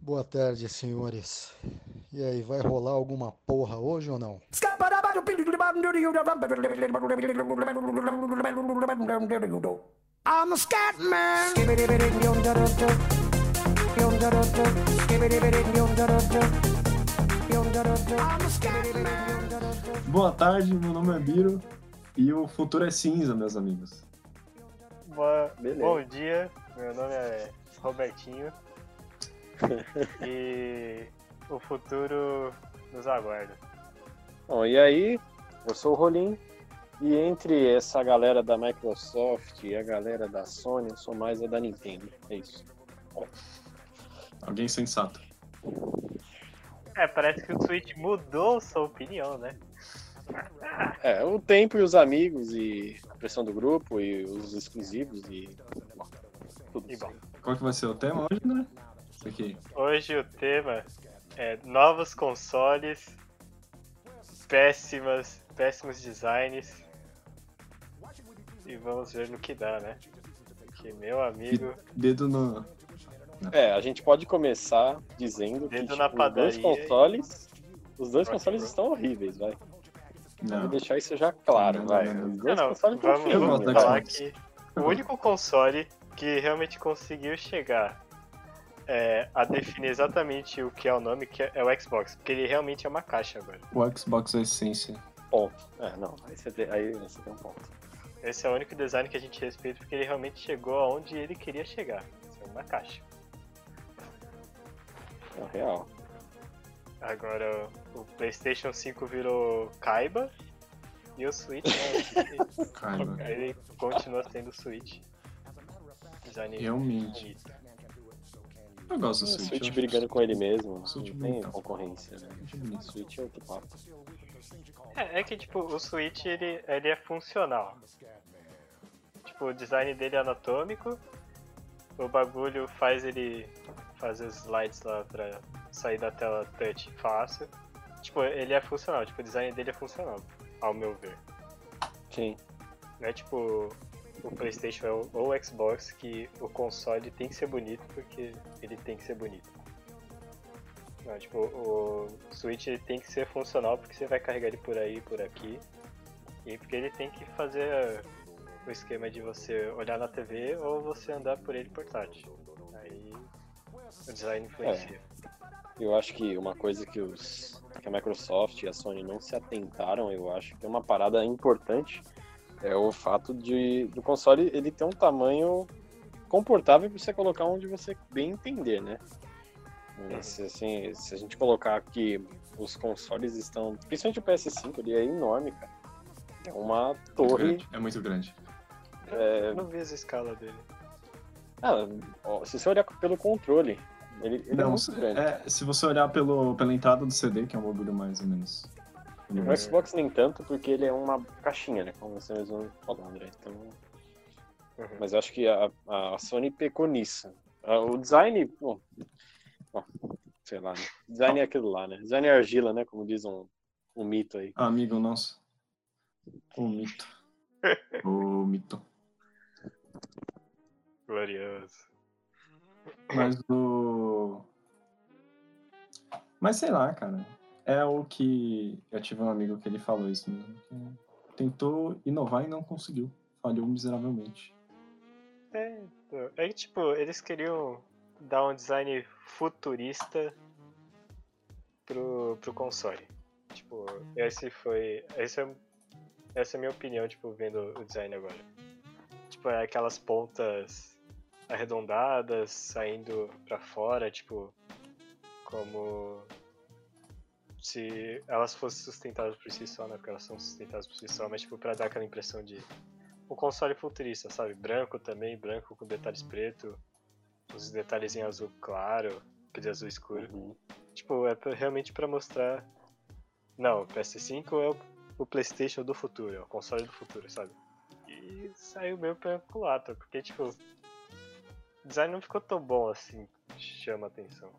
Boa tarde, senhores. E aí, vai rolar alguma porra hoje ou não? I'm a scat man. Boa tarde, meu nome é Biro e o futuro é cinza, meus amigos. Boa, bom dia, meu nome é Robertinho e o futuro nos aguarda. Bom, e aí, eu sou o Rolim e entre essa galera da Microsoft e a galera da Sony, eu sou mais a da Nintendo. É isso. Alguém sensato. É, parece que o Switch mudou sua opinião, né? É, o tempo e os amigos e a pressão do grupo e os exclusivos e. Tudo E bom. Qual que vai ser o tema hoje, né? Aqui. Hoje o tema é novos consoles, péssimas, péssimos designs. E vamos ver no que dá, né? Porque meu amigo, Dedo no. É, a gente pode começar dizendo que Dedo tipo, na os dois consoles. Os dois consoles estão horríveis, vai. Vou Não. deixar isso já claro, Não, vai. não, não. Os não, dois não, consoles estão vamos, vamos falar que o único console que realmente conseguiu chegar é, a definir exatamente o que é o nome, que é o Xbox, porque ele realmente é uma caixa agora. O Xbox é essência. Ponto. É, não, aí você tem, aí você tem um ponto. Esse é o único design que a gente respeita porque ele realmente chegou aonde ele queria chegar. Isso é uma caixa. É real. Agora o PlayStation 5 virou Kaiba e o Switch né, Caramba. ele continua sendo o Switch. Design Realmente. bonito. Eu gosto do O Switch. Switch eu acho- brigando com ele mesmo. Switch não tem concorrência, né? Switch é outro papo. É, é que tipo, o Switch ele, ele é funcional. Tipo, o design dele é anatômico, o bagulho faz ele fazer os slides lá pra sair da tela touch fácil. Tipo, ele é funcional, tipo, o design dele é funcional, ao meu ver. Sim. Não é tipo o Playstation ou o Xbox que o console tem que ser bonito porque ele tem que ser bonito. Não, tipo, o Switch tem que ser funcional porque você vai carregar ele por aí por aqui. E porque ele tem que fazer o esquema de você olhar na TV ou você andar por ele portátil. Aí o design influencia. Eu acho que uma coisa que, os, que a Microsoft e a Sony não se atentaram, eu acho que é uma parada importante, é o fato de do console ele ter um tamanho comportável para você colocar onde você bem entender, né? Se, assim, se a gente colocar que os consoles estão, principalmente o PS5, ele é enorme, cara. É uma Muito torre. grande, É muito grande. Eu não vi essa escala dele. Ah, ó, se você olhar pelo controle, ele, ele é Não, muito grande. é, se você olhar pelo, pela entrada do CD, que é um bagulho mais ou menos. O Xbox nem tanto, porque ele é uma caixinha, né? Como você mesmo falou, André. Então, Uhum. mas eu acho que a, a Sony pecou nisso. Ah, O design, bom, bom, sei lá, né? Design é aquilo lá, né? Design é argila, né? Como diz um, um mito aí. Amigo nosso. O mito. O mito. Glorioso. Mas o. Mas sei lá, cara. É o que. Eu tive um amigo que ele falou isso mesmo. que tentou inovar e não conseguiu. Falhou miseravelmente. É, então, é que, tipo, eles queriam dar um design futurista pro, pro console. Tipo, esse foi. Esse é, essa é a minha opinião, tipo, vendo o design agora. Tipo, é aquelas pontas arredondadas saindo pra fora, tipo, como se elas fossem sustentáveis por si só, né? Porque elas são sustentáveis por si só, mas tipo, pra dar aquela impressão de um console futurista, sabe? Branco também, branco com detalhes preto, os detalhes em azul claro, aquele azul escuro. Uhum. Tipo, é pra- realmente pra mostrar. Não, o PS5 é o, o PlayStation do futuro, é o console do futuro, sabe? E saiu meio pela culatra, porque, tipo, o design não ficou tão bom assim, chama atenção.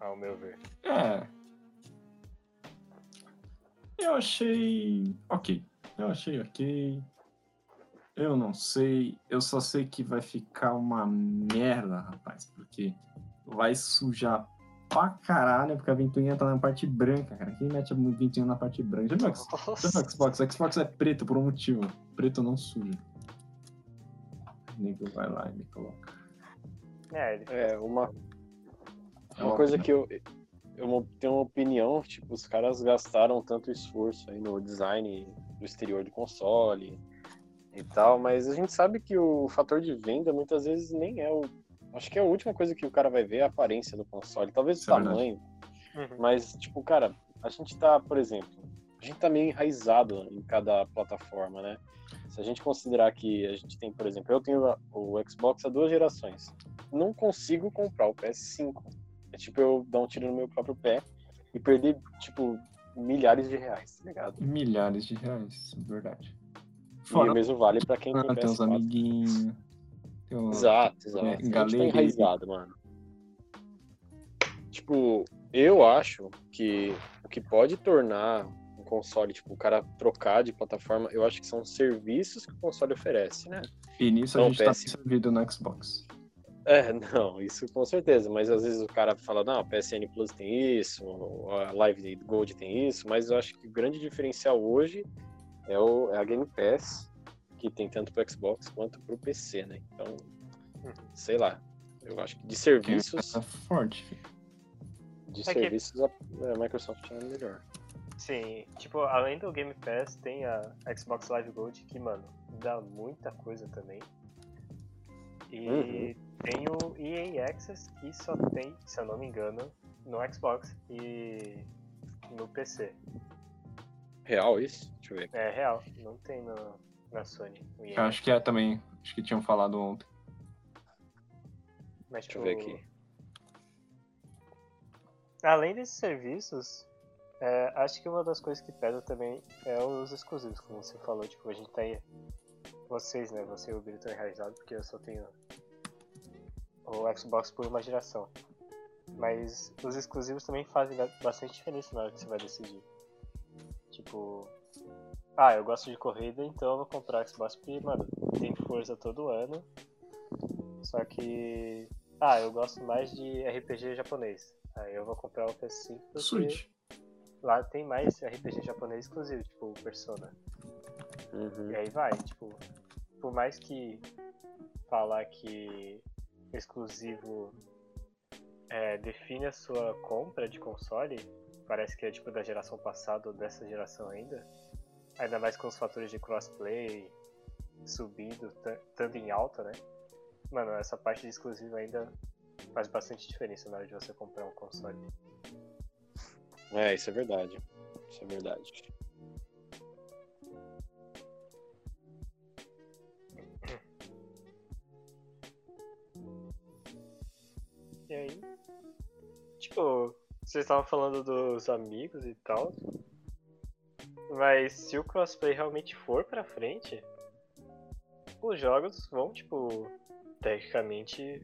Ao meu ver. É. Eu achei. Ok. Eu achei ok. Eu não sei. Eu só sei que vai ficar uma merda, rapaz. Porque vai sujar pra caralho, porque a ventoinha tá na parte branca, cara. Quem mete a ventoinha na parte branca? Já viu, Xbox? O Xbox é preto por um motivo. Preto não suja. O nego vai lá e me coloca. É, É, uma, É uma uma coisa que eu, eu tenho uma opinião, tipo, os caras gastaram tanto esforço aí no design do exterior do console e tal, mas a gente sabe que o fator de venda muitas vezes nem é o. Acho que é a última coisa que o cara vai ver é a aparência do console, talvez o Isso é verdade. tamanho, Uhum. mas, tipo, cara, a gente tá, por exemplo, a gente tá meio enraizado em cada plataforma, né? Se a gente considerar que a gente tem, por exemplo, eu tenho o Xbox há duas gerações, não consigo comprar o PS5. É tipo eu dar um tiro no meu próprio pé e perder, tipo, milhares de reais, tá ligado? Milhares de reais, verdade. E Fora o mesmo vale pra quem tem ah, tem uns PS4. amiguinhos. Tem um- Exato, exato. É, a gente galera- tá enraizado, mano. Tipo, eu acho que o que pode tornar um console, tipo, o cara trocar de plataforma, eu acho que são serviços que o console oferece, né? E nisso Não, a gente tá PS. servido no Xbox. É, não, isso com certeza, mas às vezes o cara fala, não, a PSN Plus tem isso, a Live Gold tem isso, mas eu acho que o grande diferencial hoje é, o, é a Game Pass, que tem tanto pro Xbox quanto pro PC, né? Então, sei lá, eu acho que de serviços, É forte, de É que- serviços a, a Microsoft é melhor. Sim, tipo, além do Game Pass, tem a Xbox Live Gold, que, mano, dá muita coisa também. E Uhum. Tem o EA Access, que só tem, se eu não me engano, no Xbox e no PC. Real isso? Deixa eu ver. É real, não tem no, na Sony. O EA Eu acho que é também. Acho que tinham falado ontem. Mas, Deixa eu ver tipo, aqui. Além desses serviços, é, acho que uma das coisas que pesa também é os exclusivos, como você falou, tipo, a gente tá aí. Vocês, né? Você e o estão enraizados porque eu só tenho o Xbox por uma geração. Mas os exclusivos também fazem ba- bastante diferença na hora que você vai decidir. Tipo, ah, eu gosto de corrida, então eu vou comprar o Xbox porque, mano, tem força todo ano. Só que, ah, eu gosto mais de RPG japonês. Aí eu vou comprar o PS5 porque Switch. lá tem mais RPG japonês exclusivo, tipo o Persona. Uhum. E aí vai, tipo, por mais que falar que exclusivo é, define a sua compra de console, parece que é tipo da geração passada ou dessa geração ainda. Ainda mais com os fatores de crossplay subindo, ta- tanto em alta, né? Mano, essa parte de exclusivo ainda faz bastante diferença na hora de você comprar um console. É, isso é verdade. Isso é verdade. E aí? Tipo, vocês estavam falando dos amigos e tal. Mas se o crossplay realmente for pra frente, os jogos vão, tipo, tecnicamente,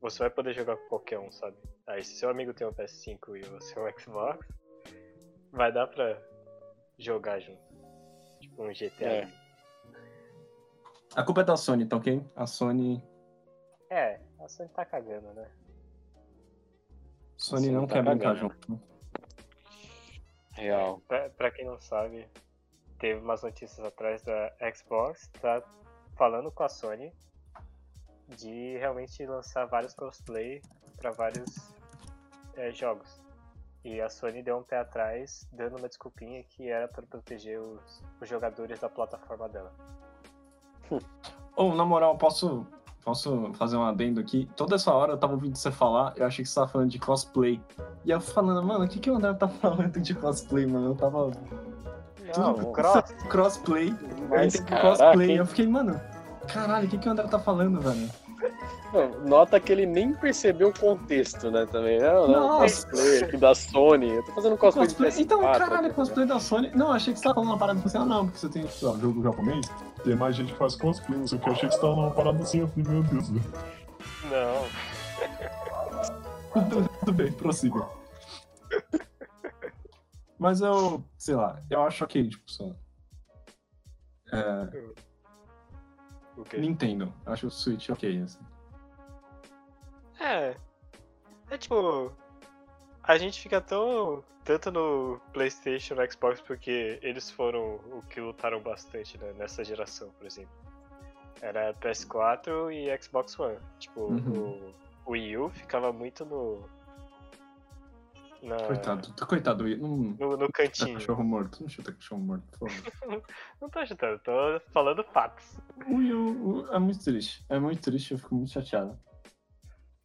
você vai poder jogar com qualquer um, sabe? Aí se seu amigo tem um PS5 e você um Xbox, vai dar pra jogar junto. Tipo um GTA. É. A culpa é da Sony, tá ok? A Sony. É, a Sony tá cagando, né? Sony Sony não tá quer brincar cagando. junto. Real. Pra, pra quem não sabe, teve umas notícias atrás da Xbox, tá falando com a Sony de realmente lançar vários crossplay pra vários é, jogos. E a Sony deu um pé atrás, dando uma desculpinha que era pra proteger os, os jogadores da plataforma dela. Ou, na moral, posso, posso fazer um adendo aqui? Toda essa hora eu tava ouvindo você falar, eu achei que você tava falando de cosplay. E eu falando, mano, o que, que o André tá falando de cosplay, mano? Eu tava. Não, Tudo- cross, Crossplay. Eu Mas, entendi caraca, cosplay. hein? Eu fiquei, mano, caralho, o que, que o André tá falando, velho? Nota que ele nem percebeu o contexto, né, também. Não, não, Nossa. cosplay aqui da Sony. Eu tô fazendo cosplay, Cosplay. de PS4. Então, caralho, né? cosplay da Sony. Não, achei que você tava falando uma parada assim, ah, não, porque você tem, sei lá, jogo japonês. Tem mais gente que faz cosplay, não sei o que. Eu achei que você tava numa parada assim. Eu falei, meu Deus, velho. não. Tudo, tudo bem, prossiga. Mas eu, sei lá, eu acho ok, tipo, só. É, O quê? Nintendo, acho o Switch ok, assim. É. É tipo. A gente fica tão. Tanto no PlayStation no Xbox porque eles foram o que lutaram bastante né, nessa geração, por exemplo. Era PS4 e Xbox One. Tipo, Uhum. o, o Wii U ficava muito no. Na, Coitado, coitado, não, No, no cantinho. cachorro morto, não chuta cachorro morto, por favor. Não tô chutando, tô falando fatos. O Wii U o- é muito triste, é muito triste, eu fico muito chateado.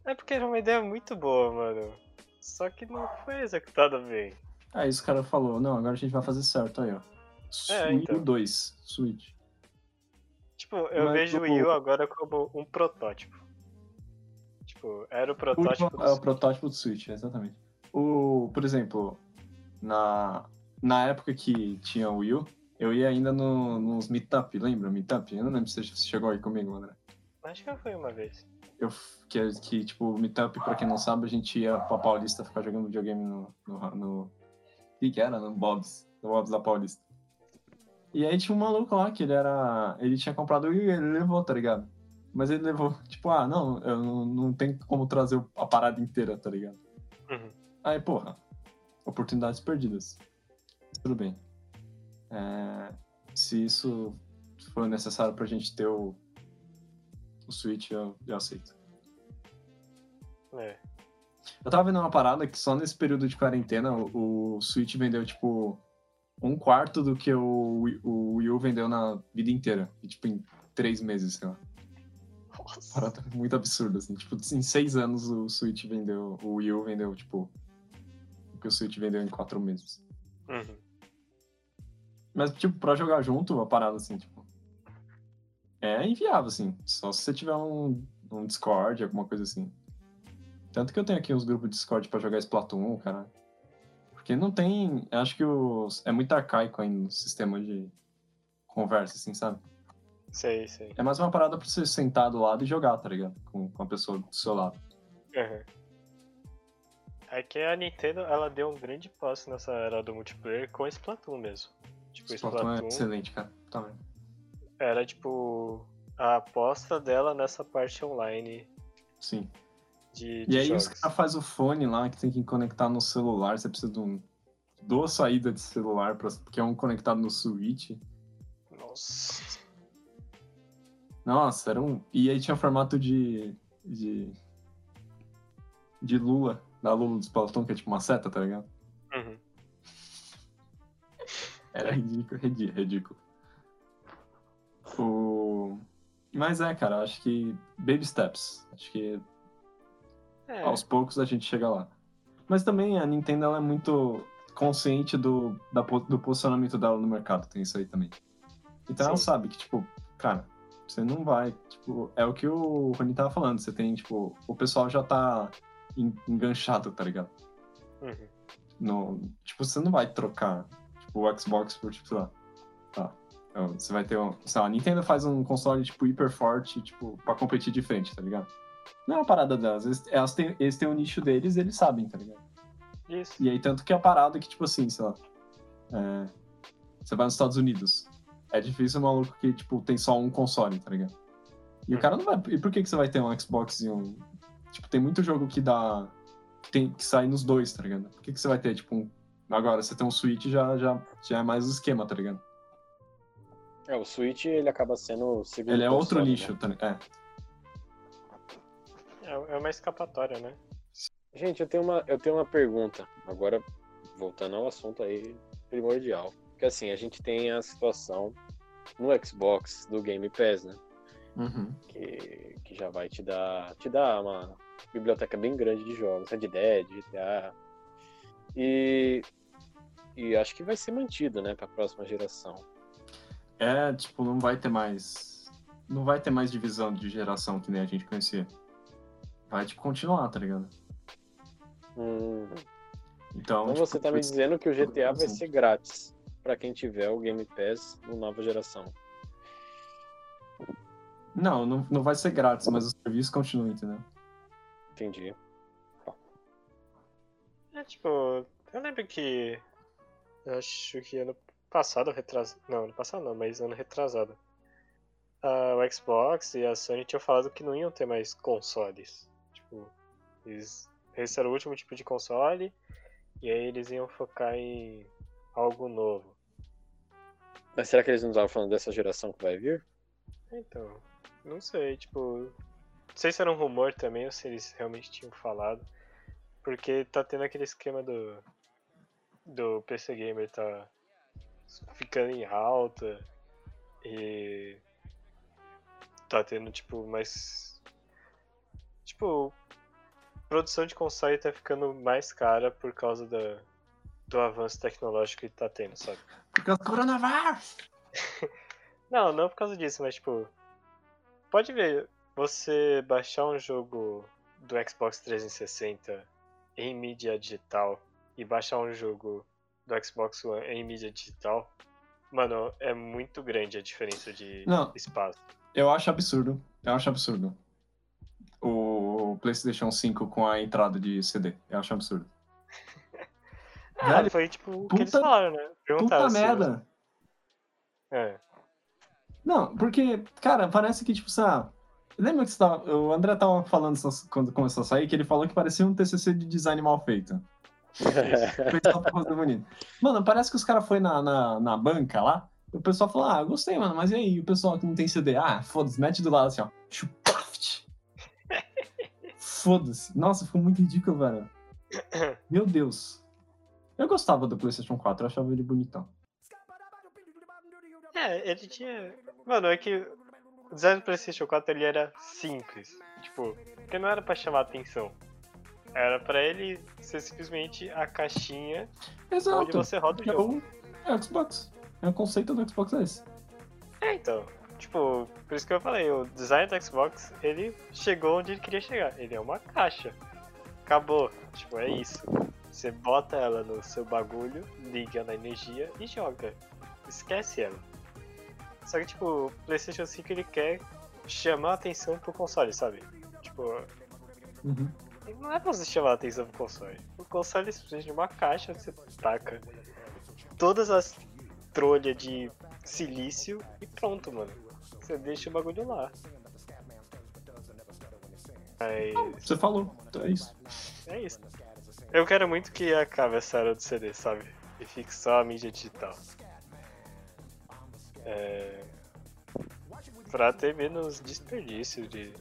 É porque era uma ideia muito boa, mano. Só que não foi executada bem. Aí os caras falou, não, agora a gente vai fazer certo aí, ó. É, então. U 2, Switch. Tipo, eu Mas, vejo o tipo- Wii U agora como um protótipo. Tipo, era o protótipo último do é o protótipo do Switch, exatamente. O, por exemplo, na, na época que tinha o Wii U, eu ia ainda no, nos meetup, lembra? Meetup? Eu não lembro se você chegou aí comigo, André. Acho que foi uma vez. Eu, que, que, tipo, meetup, pra quem não sabe, a gente ia pra Paulista ficar jogando videogame no. no, no que que era? No Bob's. No Bob's da Paulista. E aí tinha um maluco lá que ele era. Ele tinha comprado e ele levou, tá ligado? Mas ele levou, tipo, ah, não, eu não, não tem como trazer a parada inteira, tá ligado? Uhum. Aí, porra, oportunidades perdidas. Tudo bem. É, se isso for necessário pra gente ter o, o Switch, eu, eu aceito. É. Eu tava vendo uma parada que só nesse período de quarentena o, o Switch vendeu, tipo, um quarto do que o, Wii- o Wii U vendeu na vida inteira. E, tipo, em três meses, sei lá. Nossa. Parada muito absurda, assim. Tipo, em seis anos o Switch vendeu, o Wii U vendeu, tipo, o que o Switch vendeu em quatro meses. Uhum. Mas, tipo, pra jogar junto, a parada, assim, tipo. É inviável, assim. Só se você tiver um, um Discord, alguma coisa assim. Tanto que eu tenho aqui uns grupos de Discord pra jogar Splatoon, cara. Porque não tem. Acho que os, é muito arcaico ainda o sistema de conversa, assim, sabe? Sei, sei. É mais uma parada pra você sentar do lado e jogar, tá ligado? Com, com a pessoa do seu lado. Uhum. É que a Nintendo, ela deu um grande passo nessa era do multiplayer com Splatoon mesmo. Tipo, Splatoon é Splatoon excelente, cara. Tá vendo? Era tipo a aposta dela nessa parte online Sim. de, E de aí jogos. os caras fazem o fone lá que tem que conectar no celular. Você precisa de um, duas saídas de celular, pra, porque é um conectado no Switch. Nossa. Nossa, era um. E aí tinha formato de. de. de Lula, da Lula do Splatoon, que é tipo uma seta, tá ligado? Uhum. Era ridículo, ridículo. Mas é, cara, acho que baby steps. Acho que É, aos poucos a gente chega lá. Mas também a Nintendo ela é muito consciente do, da do posicionamento dela no mercado, tem isso aí também. Então ela Sim. sabe que, tipo, cara, você não vai, tipo, é o que o Rony tava falando, você tem, tipo, o pessoal já tá en- enganchado, tá ligado? uhum. No, tipo, você não vai trocar, tipo, o Xbox por, tipo, sei lá, você vai ter um, sei lá, a Nintendo faz um console, tipo, hiper forte, tipo, pra competir de frente, tá ligado? Não é uma parada delas, eles, elas têm, eles têm o nicho deles, eles sabem, tá ligado? Isso. E aí, tanto que a parada que, tipo assim, sei lá, é, você vai nos Estados Unidos, é difícil um maluco que, tipo, tem só um console, tá ligado? E o cara não vai. E por que, que você vai ter um Xbox e um. Tipo, tem muito jogo que dá. que, tem, que sai nos dois, tá ligado? Por que, que você vai ter, tipo, um. Agora, você tem um Switch já, já, já é mais o esquema, tá ligado? É, o Switch ele acaba sendo o segundo Ele é outro nicho, né? tá? É. É, é uma escapatória, né? Gente, eu tenho uma, eu tenho uma pergunta. Agora, voltando ao assunto aí primordial. Porque assim, a gente tem a situação no Xbox do Game Pass, né? Uhum. Que, que já vai te dar, te dar uma biblioteca bem grande de jogos. Red Dead, GTA. E, e acho que vai ser mantido, né, pra próxima geração. É, tipo, não vai ter mais. Não vai ter mais divisão de geração que nem a gente conhecia. Vai, tipo, continuar, tá ligado? Hum, Então, então tipo, você tá me dizendo que o GTA vai ser grátis pra quem tiver o Game Pass no nova geração. Não, não, não vai ser grátis, mas o serviço continua, entendeu? Entendi. É tipo, eu lembro que. Eu acho que ano passado, retrasado. Não, ano passado não, mas ano retrasado. ah, o Xbox e a Sony tinham falado que não iam ter mais consoles. Tipo, eles esse era o último tipo de console, e aí eles iam focar em algo novo. Mas será que eles não estavam falando dessa geração que vai vir? Então, não sei, tipo. Não sei se era um rumor também ou se eles realmente tinham falado. Porque tá tendo aquele esquema do. Do PC Gamer tá ficando em alta e tá tendo tipo mais. Tipo, produção de console tá ficando mais cara por causa da, do avanço tecnológico que tá tendo, sabe? Por causa do coronavírus! Não, não por causa disso, mas tipo. Pode ver, você baixar um jogo do Xbox 360 em mídia digital e baixar um jogo do Xbox One em mídia digital, mano, é muito grande a diferença de Não. espaço. Eu acho absurdo. Eu acho absurdo. O PlayStation 5 com a entrada de CD. Eu acho absurdo. Ah, Velho, foi tipo o que eles falaram, né? Perguntaram Puta merda! É. Não, porque, cara, parece que, tipo, sabe. Lembra que você tava, o André tava falando quando começou a sair que ele falou que parecia um TCC de design mal feito. Bonito. Mano, parece que os caras foram na, na, na banca lá. E o pessoal falou: Ah, gostei, mano, mas e aí? E o pessoal que não tem CD? Ah, foda-se, mete do lado assim, ó. Chupaft! Foda-se. Nossa, ficou muito ridículo, velho. Meu Deus. Eu gostava do PlayStation 4, eu achava ele bonitão. É, ele tinha. Mano, é que o design do PlayStation 4 ele era simples. Tipo, porque não era pra chamar atenção. Era pra ele ser simplesmente a caixinha onde Exato. você roda o É jogo. é o Xbox. É o conceito do Xbox é esse. É, então. Tipo, por isso que eu falei, o design do Xbox, ele chegou onde ele queria chegar. Ele é uma caixa. Acabou. Tipo, é isso. Você bota ela no seu bagulho, liga na energia e joga. Esquece ela. Só que, tipo, o PlayStation 5 ele quer chamar a atenção pro console, sabe? Tipo, Uhum. Não é pra você chamar a atenção pro console. O console é simplesmente uma caixa que você taca todas as trolhas de silício e pronto, mano. Você deixa o bagulho lá. Mas Você falou, então é isso. é isso. Eu quero muito que acabe essa era do CD, sabe? E fique só a mídia digital. É... Pra ter menos desperdício de,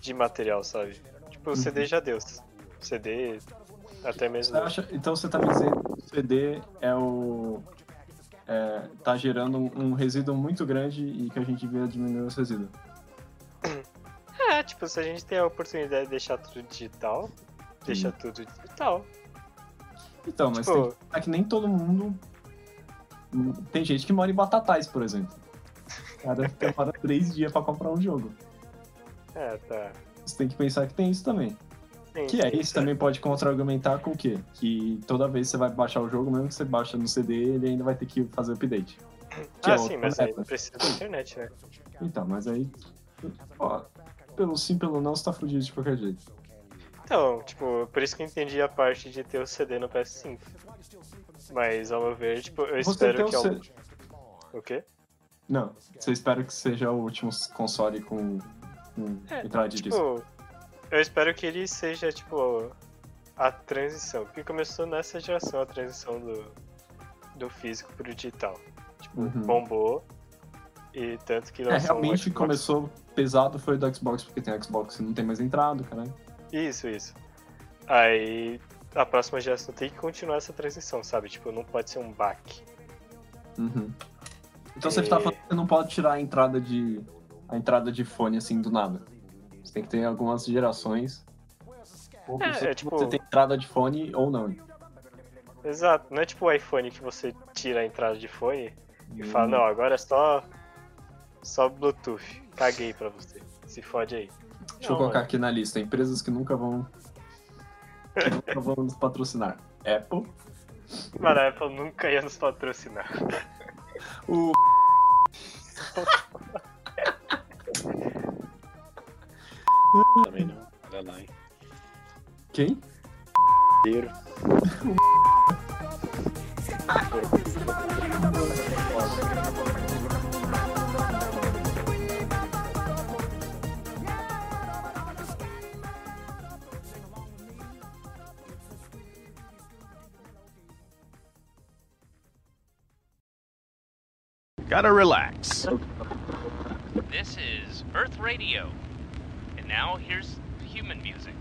de material, sabe? O CD já deu. CD, até mesmo. Acha- então você tá me dizendo que o CD é o. É, tá gerando um, um resíduo muito grande e que a gente devia diminuir esse resíduo. É, tipo, se a gente tem a oportunidade de deixar tudo digital, deixa tudo digital. Então, mas Tipo- tem que pensar que nem todo mundo. Tem gente que mora em Batatais, por exemplo. O cara demora três dias pra comprar um jogo. É, tá. Você tem que pensar que tem isso também. Sim, Que é sim, isso também pode contra-argumentar com o quê? Que toda vez que você vai baixar o jogo, mesmo que você baixa no CD, ele ainda vai ter que fazer update. Que é Ah, sim, outra mas aí meta. precisa da internet, né? Então, mas aí. Ó, pelo sim, pelo não, você tá fudido de qualquer jeito. Então, tipo, por isso que eu entendi a parte de ter o CD no PS5. Mas, ao meu ver, tipo, eu Você espero que... o. C- O quê? Não, você espera que seja o último console com, É, de disco. Tipo, eu espero que ele seja, tipo, a transição. Porque começou nessa geração a transição do, do físico pro digital. Tipo, Uhum. bombou. E tanto que É, lançou realmente Xbox- começou pesado foi o do Xbox, porque tem Xbox e não tem mais entrado, caralho. Isso, isso. Aí a próxima geração tem que continuar essa transição, sabe? Tipo, não pode ser um baque. Uhum. Então você E- tá falando que você não pode tirar a entrada de. A entrada de fone assim do nada. Você tem que ter algumas gerações. Ou É, você, é tipo- você tem entrada de fone ou não. Exato, não é tipo o iPhone que você tira a entrada de fone e Hum. fala, não, agora é só. Só Bluetooth. Caguei pra você. Se fode aí. Deixa eu Não, colocar mano. aqui na lista. Empresas que nunca vão. que nunca vão nos patrocinar. Apple. Mano, a Apple nunca ia nos patrocinar. O. Também não. Olha lá, hein? Quem? Gotta relax. This is Earth Radio. And now here's human music.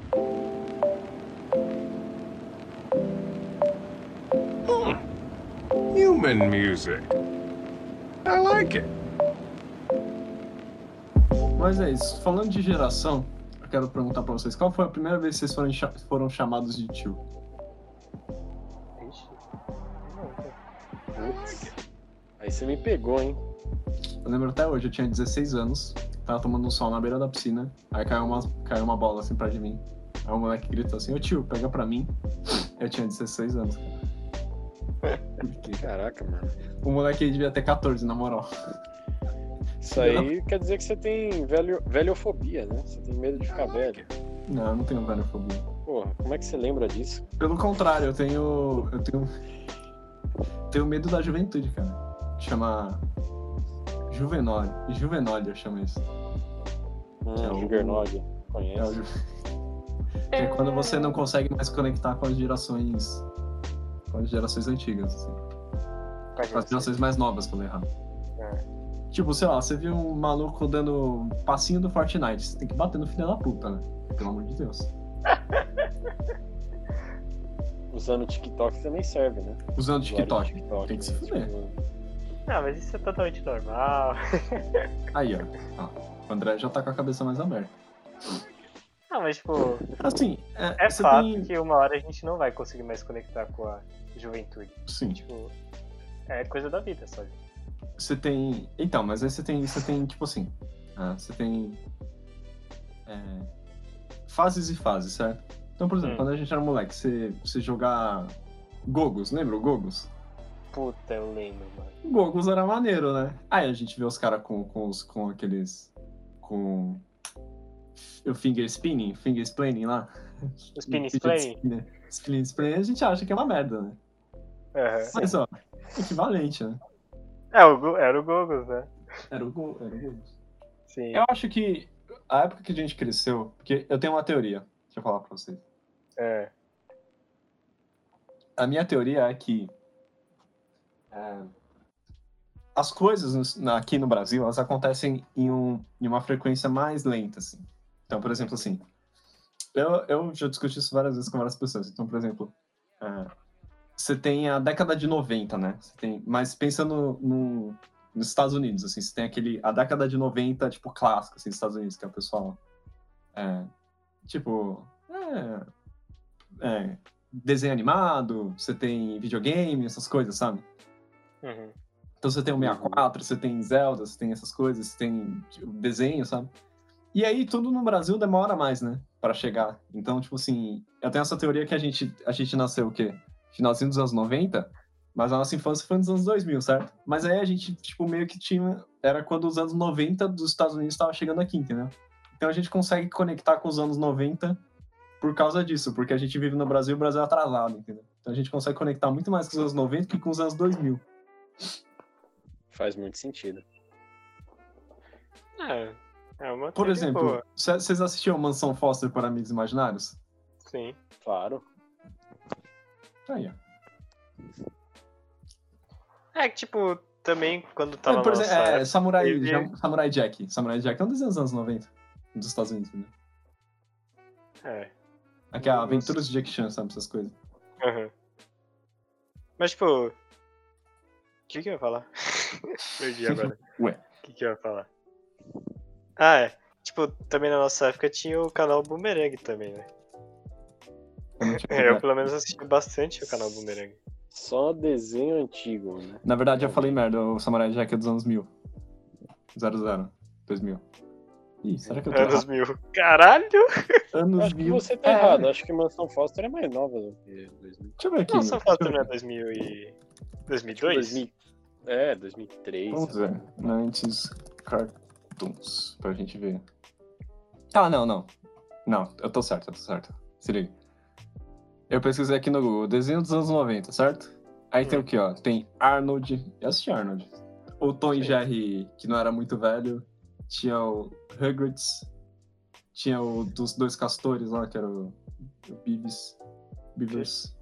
Hmm. Human music. I like it. Mas é isso. Falando de geração, eu quero perguntar pra vocês: qual foi a primeira vez que vocês foram, cha- foram chamados de tio? Ixi. Aí você me pegou, hein? Eu lembro até hoje, eu tinha 16 anos, tava tomando um sol na beira da piscina, aí caiu uma, caiu uma bola assim perto de mim. Aí o moleque gritou assim: Ô tio, pega pra mim. Eu tinha 16 anos. cara. Caraca, mano. O moleque devia ter 14, na moral. Isso aí quer dizer que você tem velho, velhofobia, né? Você tem medo de ficar velho. Não, eu não tenho velhofobia. Porra, como é que você lembra disso? Pelo contrário, eu tenho. Eu tenho. Tenho medo da juventude, cara. Chama. Juvenóide. Juvenóide eu chamo isso. Hum, É o- Juggernog, É, o conhece? ju- que é quando você não consegue mais conectar com as gerações. Com as gerações antigas, assim. Com as gerações mais novas, falei errado. É. Tipo, sei lá, você viu um maluco dando passinho do Fortnite, você tem que bater no filho da puta, né? Pelo amor de Deus. Usando o TikTok também serve, né? Usando TikTok. TikTok, Tem que se né? fuder. Tipo, Não, mas isso é totalmente normal. Aí, ó. ó. O André já tá com a cabeça mais aberta. Não, mas tipo, Assim, é, é fato tem. que uma hora a gente não vai conseguir mais conectar com a juventude. Sim. Tipo, é coisa da vida, sabe? Você tem. Então, mas aí você tem. Você tem, tipo assim. ah, você tem. é, fases e fases, certo? Então, por exemplo, Hum. quando a gente era moleque, você, você jogar Gogos, lembra o Gogos? Puta, eu lembro, mano. O Gogos era maneiro, né? Aí a gente vê os caras com, com, os- com aqueles. com. O finger spinning, finger explaining lá. O spin Fidget explaining? spinner. Spin explaining, a gente acha que é uma merda, né? Aham. Mas, ó, equivalente, né? É, o era o Gogos, né? Era o, Go, era o Gogos. Sim. Eu acho que a época que a gente cresceu, porque eu tenho uma teoria, deixa eu falar pra vocês. É. A minha teoria é que é, as coisas aqui no Brasil, elas acontecem em, um, em uma frequência mais lenta, assim. Então, por exemplo, assim, eu, eu já discuti isso várias vezes com várias pessoas. Então, por exemplo, é, você tem a década de 90, né? Você tem, mas pensando no, nos Estados Unidos, assim, você tem aquele, a década de 90, tipo, clássica, assim, nos Estados Unidos, que é o pessoal, é, tipo, é, é, desenho animado, você tem videogame, essas coisas, sabe? Uhum. Então você tem o 64, você tem Zelda, você tem essas coisas, você tem tipo, desenho, sabe? E aí tudo no Brasil demora mais, né? Pra chegar. Então, tipo assim, eu tenho essa teoria que a gente, a gente nasceu o quê? Finalzinho dos anos 90, mas a nossa infância foi nos anos 2000, certo? Mas aí a gente, tipo, meio que tinha. Era quando os anos 90 dos Estados Unidos estavam chegando aqui, entendeu? Então a gente consegue conectar com os anos 90 por causa disso, porque a gente vive no Brasil e o Brasil é atrasado, entendeu? Então a gente consegue conectar muito mais com os anos 90 que com os anos 2000. Faz muito sentido. É. É uma Por exemplo, vocês assistiam Mansão Foster para Amigos Imaginários? Sim. Claro. Aí, ó. É que, tipo, também quando tava por na exemplo, nossa é, Samurai, Já- Samurai Jack. Samurai Jack é um desenho dos anos 90, dos Estados Unidos, né? É. Aqui é. Aventuras de Jack Chan, sabe? Essas coisas. Uhum. Mas, tipo. O que, que eu ia falar? Perdi agora. Ué. O que, que eu ia falar? Ah, é. Tipo, também na nossa época tinha o canal Boomerang também, né? Eu É, eu problema. pelo menos assisti bastante o canal Boomerang. Só desenho antigo, né? Na verdade, eu falei merda. O Samurai Jack é dos anos 1000. 00. 2000. Ih, será que eu tô Anos errado? mil. Caralho! Anos Acho que 1000. você tá É, errado. Acho que Mansão Foster é mais nova do que 2000. Deixa eu ver aqui. Nossa, eu Foster não é aqui. 2000 e... Tipo, 2002? 2000 É, 2003. Vamos ver. 90s Cartoons. Pra gente ver. Ah, não, não. Não, eu tô certo, eu tô certo. Se liga. Eu pesquisei aqui no Google, desenho dos anos 90, certo? Aí tem Hum. o que, ó? Tem Arnold. Eu assisti Arnold. O Tom e Sim. Jerry, que não era muito velho. Tinha o Rugrats. Tinha o dos dois castores lá, que era o, o Beavis. Beavers.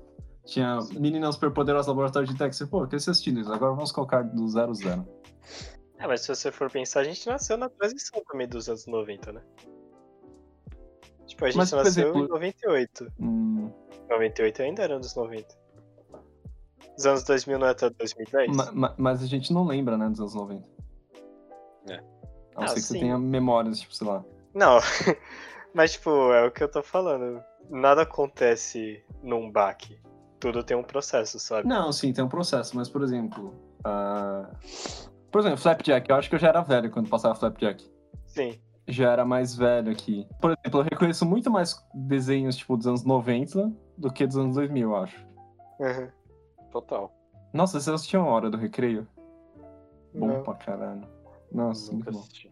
Tinha Meninas Superpoderosas Laboratório de Dexter. Pô, eu cresci assistindo isso. Agora vamos colocar do 00. É, mas se você for pensar, a gente nasceu na transição também dos anos 90, né? Tipo, a gente Mas, nasceu exemplo- em 98. Hum, 98 ainda era anos 90. Os anos 2000 não é até 2010? ma- ma- mas a gente não lembra, né, dos anos 90. É. A não Ah, ser que sim. você tenha memórias, tipo, sei lá. Não, mas tipo, é o que eu tô falando. Nada acontece num baque. Tudo tem um processo, sabe? Não, sim, tem um processo, mas, por exemplo. ah, Por exemplo, Flapjack, eu acho que eu já era velho quando passava Flapjack. Sim. Já era mais velho aqui. Por exemplo, eu reconheço muito mais desenhos, tipo, dos anos 90 do que dos anos 2000, eu acho. Uhum. Total. Nossa, vocês assistiam a Hora do Recreio? Bom Não. pra caralho. Nossa, Nunca muito bom. assisti.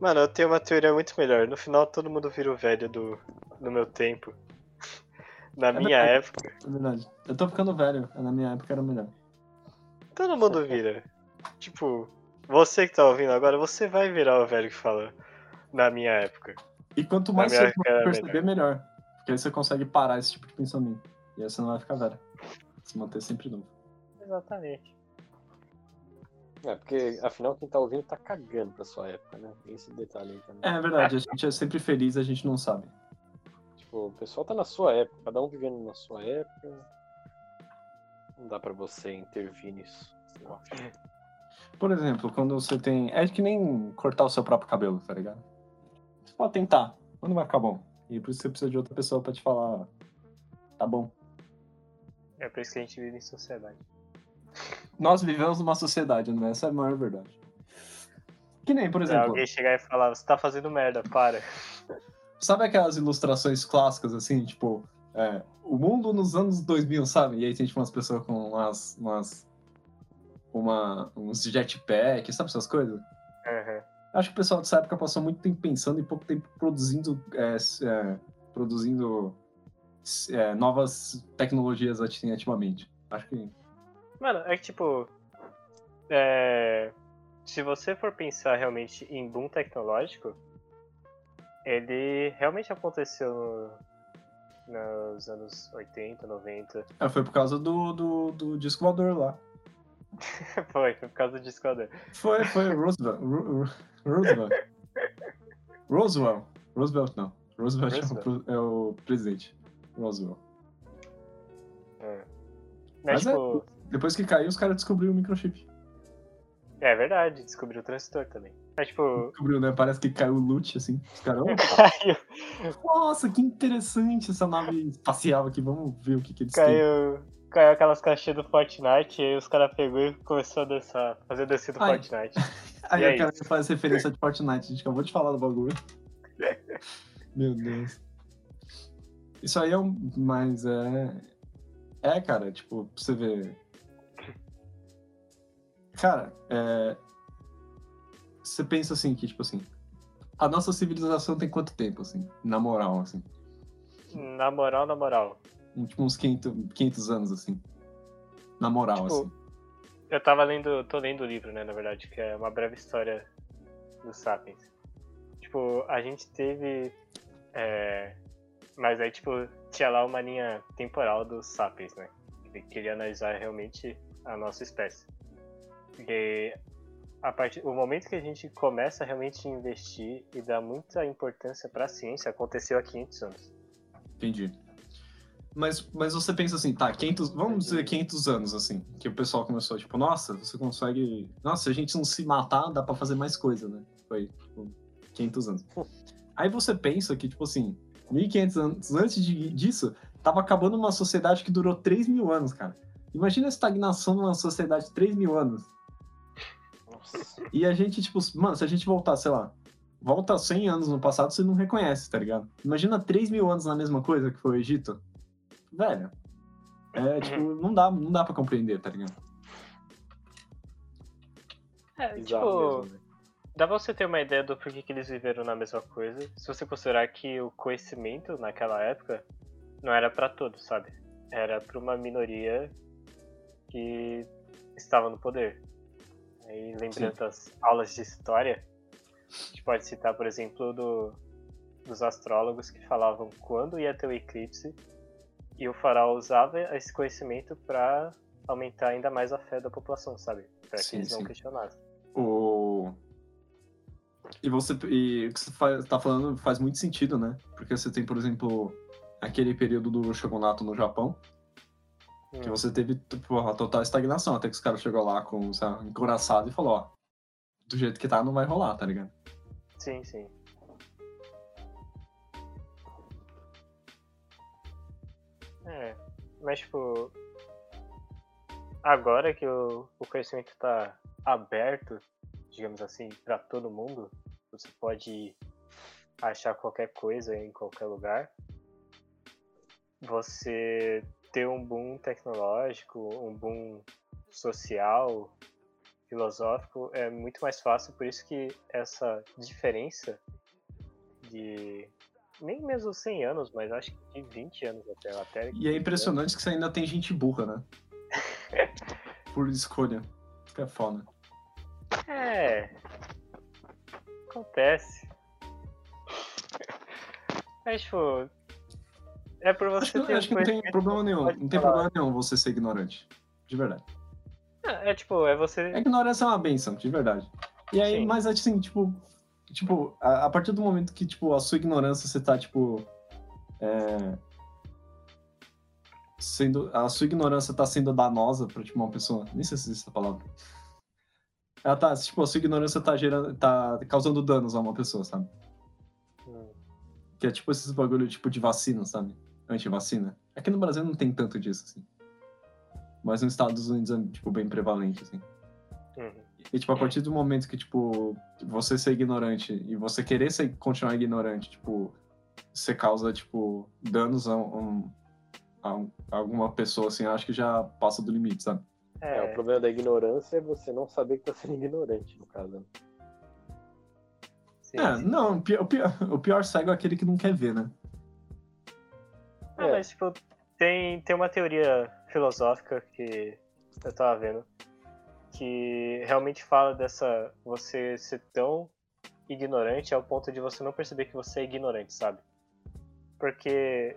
Mano, eu tenho uma teoria muito melhor. No final, todo mundo vira o velho do, do meu tempo. Na É minha verdade. época, É verdade. Eu tô ficando velho, na minha época era melhor. todo mundo vira. Tipo, você que tá ouvindo agora, você vai virar o velho que fala na minha época. E quanto mais você perceber, melhor. Porque aí você consegue parar esse tipo de pensamento. E aí você não vai ficar velho. Se manter sempre novo. Exatamente. É, porque afinal quem tá ouvindo tá cagando pra sua época, né? Tem esse detalhe aí também. É verdade, a gente é sempre feliz, a gente não sabe. Tipo, o pessoal tá na sua época, cada um vivendo na sua época. Não dá pra você intervir nisso. eu acho. Por exemplo, quando você tem. É que nem cortar o seu próprio cabelo, tá ligado? Você pode tentar, mas não vai ficar bom. E por isso você precisa de outra pessoa pra te falar. Tá bom. É por isso que a gente vive em sociedade. Nós vivemos numa sociedade, né? Essa é a maior verdade. Que nem, por É, exemplo, alguém chegar e falar, você tá fazendo merda, para. Sabe aquelas ilustrações clássicas, assim, tipo, é, o mundo nos anos 2000, sabe? E aí tem, tipo, umas pessoas com umas, umas uma, uns jetpack, sabe essas coisas? Uhum. Acho que o pessoal dessa época passou muito tempo pensando e pouco tempo produzindo, é, é, produzindo é, novas tecnologias ativamente. Acho que Mano, é que tipo. é, Se você for pensar realmente em boom tecnológico, ele realmente aconteceu no- nos anos 80, 90. é, foi por causa do, do, do disco voador lá. Foi, foi por causa do discador. Foi, foi Roosevelt. Ro- Ro- Roosevelt. Roosevelt. Roosevelt não. Roosevelt é o Roosevelt. é o presidente. Roosevelt. Mas, Mas é- tipo, Depois que caiu, os caras descobriram o microchip. é... verdade, descobriu o transistor também. Mas, tipo, Descobriu, né? Parece que caiu o loot, assim. Os caras, "Oh, caiu, nossa, que interessante essa nave espacial aqui. Vamos ver o que, que eles têm. caiu, caiu aquelas caixinhas do Fortnite, e aí os caras pegou e começou a dançar, fazer dancinha do Ai. Fortnite. Aí E é cara faz referência de Fortnite. A gente acabou de falar do bagulho. Meu Deus. Isso aí é um. Mas é. É, cara, tipo, pra você ver. Cara, é. Você pensa assim, que, tipo assim. A nossa civilização tem quanto tempo, assim? Na moral, assim. Na moral, na moral. Tipo, uns 500, 500 anos, assim. Na moral, Tipo, assim. Eu tava lendo, tô lendo o livro, né, na verdade, que é uma breve história dos Sapiens. Tipo, a gente teve. é, Mas aí, tipo, tinha lá uma linha temporal dos Sapiens, né? Que queria analisar realmente a nossa espécie. E a partir, o momento que a gente começa a realmente investir e dar muita importância pra ciência aconteceu há 500 anos. Entendi. Mas, mas você pensa assim, tá, 500, vamos dizer 500 anos, assim, que o pessoal começou, tipo, nossa, você consegue... Nossa, se a gente não se matar, dá pra fazer mais coisa, né? Foi, tipo, 500 anos. Aí você pensa que, tipo assim, 1500 anos antes de- disso, tava acabando uma sociedade que durou 3 mil anos, cara. Imagina a estagnação numa sociedade de 3 mil anos. Nossa. E a gente, tipo, mano, se a gente voltar, sei lá, volta 100 anos no passado, você não reconhece, tá ligado? Imagina 3 mil anos na mesma coisa que foi o Egito. Velho. É, tipo, não dá, não dá pra compreender, tá ligado? É, tipo, mesmo, né? Dá pra você ter uma ideia do porquê que eles viveram na mesma coisa, se você considerar que o conhecimento naquela época não era pra todos, sabe? Era pra uma minoria que estava no poder. Aí, lembrando as aulas de história, a gente pode citar, por exemplo, do, dos astrólogos que falavam quando ia ter o eclipse e o faraó usava esse conhecimento pra aumentar ainda mais a fé da população, sabe? Pra que Sim, eles não sim. questionassem. O... E você. E o que você faz, tá falando faz muito sentido, né? Porque você tem, por exemplo, aquele período do shogunato no Japão, que Hum. você teve a total estagnação, até que os caras chegou lá com lá, encoraçado e falou, ó, do jeito que tá, não vai rolar, tá ligado? Sim, sim. É, mas tipo. Agora que o, o conhecimento tá aberto, digamos assim, pra todo mundo, você pode achar qualquer coisa em qualquer lugar. Você ter um boom tecnológico, um boom social, filosófico é muito mais fácil, por isso que essa diferença de nem mesmo 100 anos, mas acho que de 20 anos até até E é impressionante que você ainda tem gente burra, né? Por escolha. Que é foda. É. Acontece. Mas, tipo. É por você Acho que, ter acho que não tem problema nenhum. Não tem falar. problema nenhum você ser ignorante. De verdade. É, é tipo, é A você. ignorância é uma benção, de verdade. E aí, Sim. mas assim, tipo. Tipo, a, a partir do momento que, tipo, a sua ignorância você tá, tipo. É, sendo. A sua ignorância tá sendo danosa pra, tipo, uma pessoa. Nem sei se existe essa palavra. Ela tá, tipo, a sua ignorância tá gerando. tá causando danos a uma pessoa, sabe? Hum, Que é tipo esses bagulho tipo de vacina, sabe? Antivacina. Aqui no Brasil não tem tanto disso, assim. Mas nos Estados Unidos é, tipo, bem prevalente, assim. uhum. E, tipo, a partir do momento que, tipo, você ser ignorante e você querer ser, continuar ignorante, tipo, você causa, tipo, danos a, um, a, um- a alguma pessoa, assim, eu acho que já passa do limite, sabe? É, o É, problema da ignorância é você não saber que tá sendo ignorante, no caso. né? sim, é, sim. não, o pior, o, pior, o pior cego é aquele que não quer ver, né? Ah, mas tipo, tem, tem uma teoria filosófica que eu tava vendo que realmente fala dessa você ser tão ignorante ao ponto de você não perceber que você é ignorante, sabe? Porque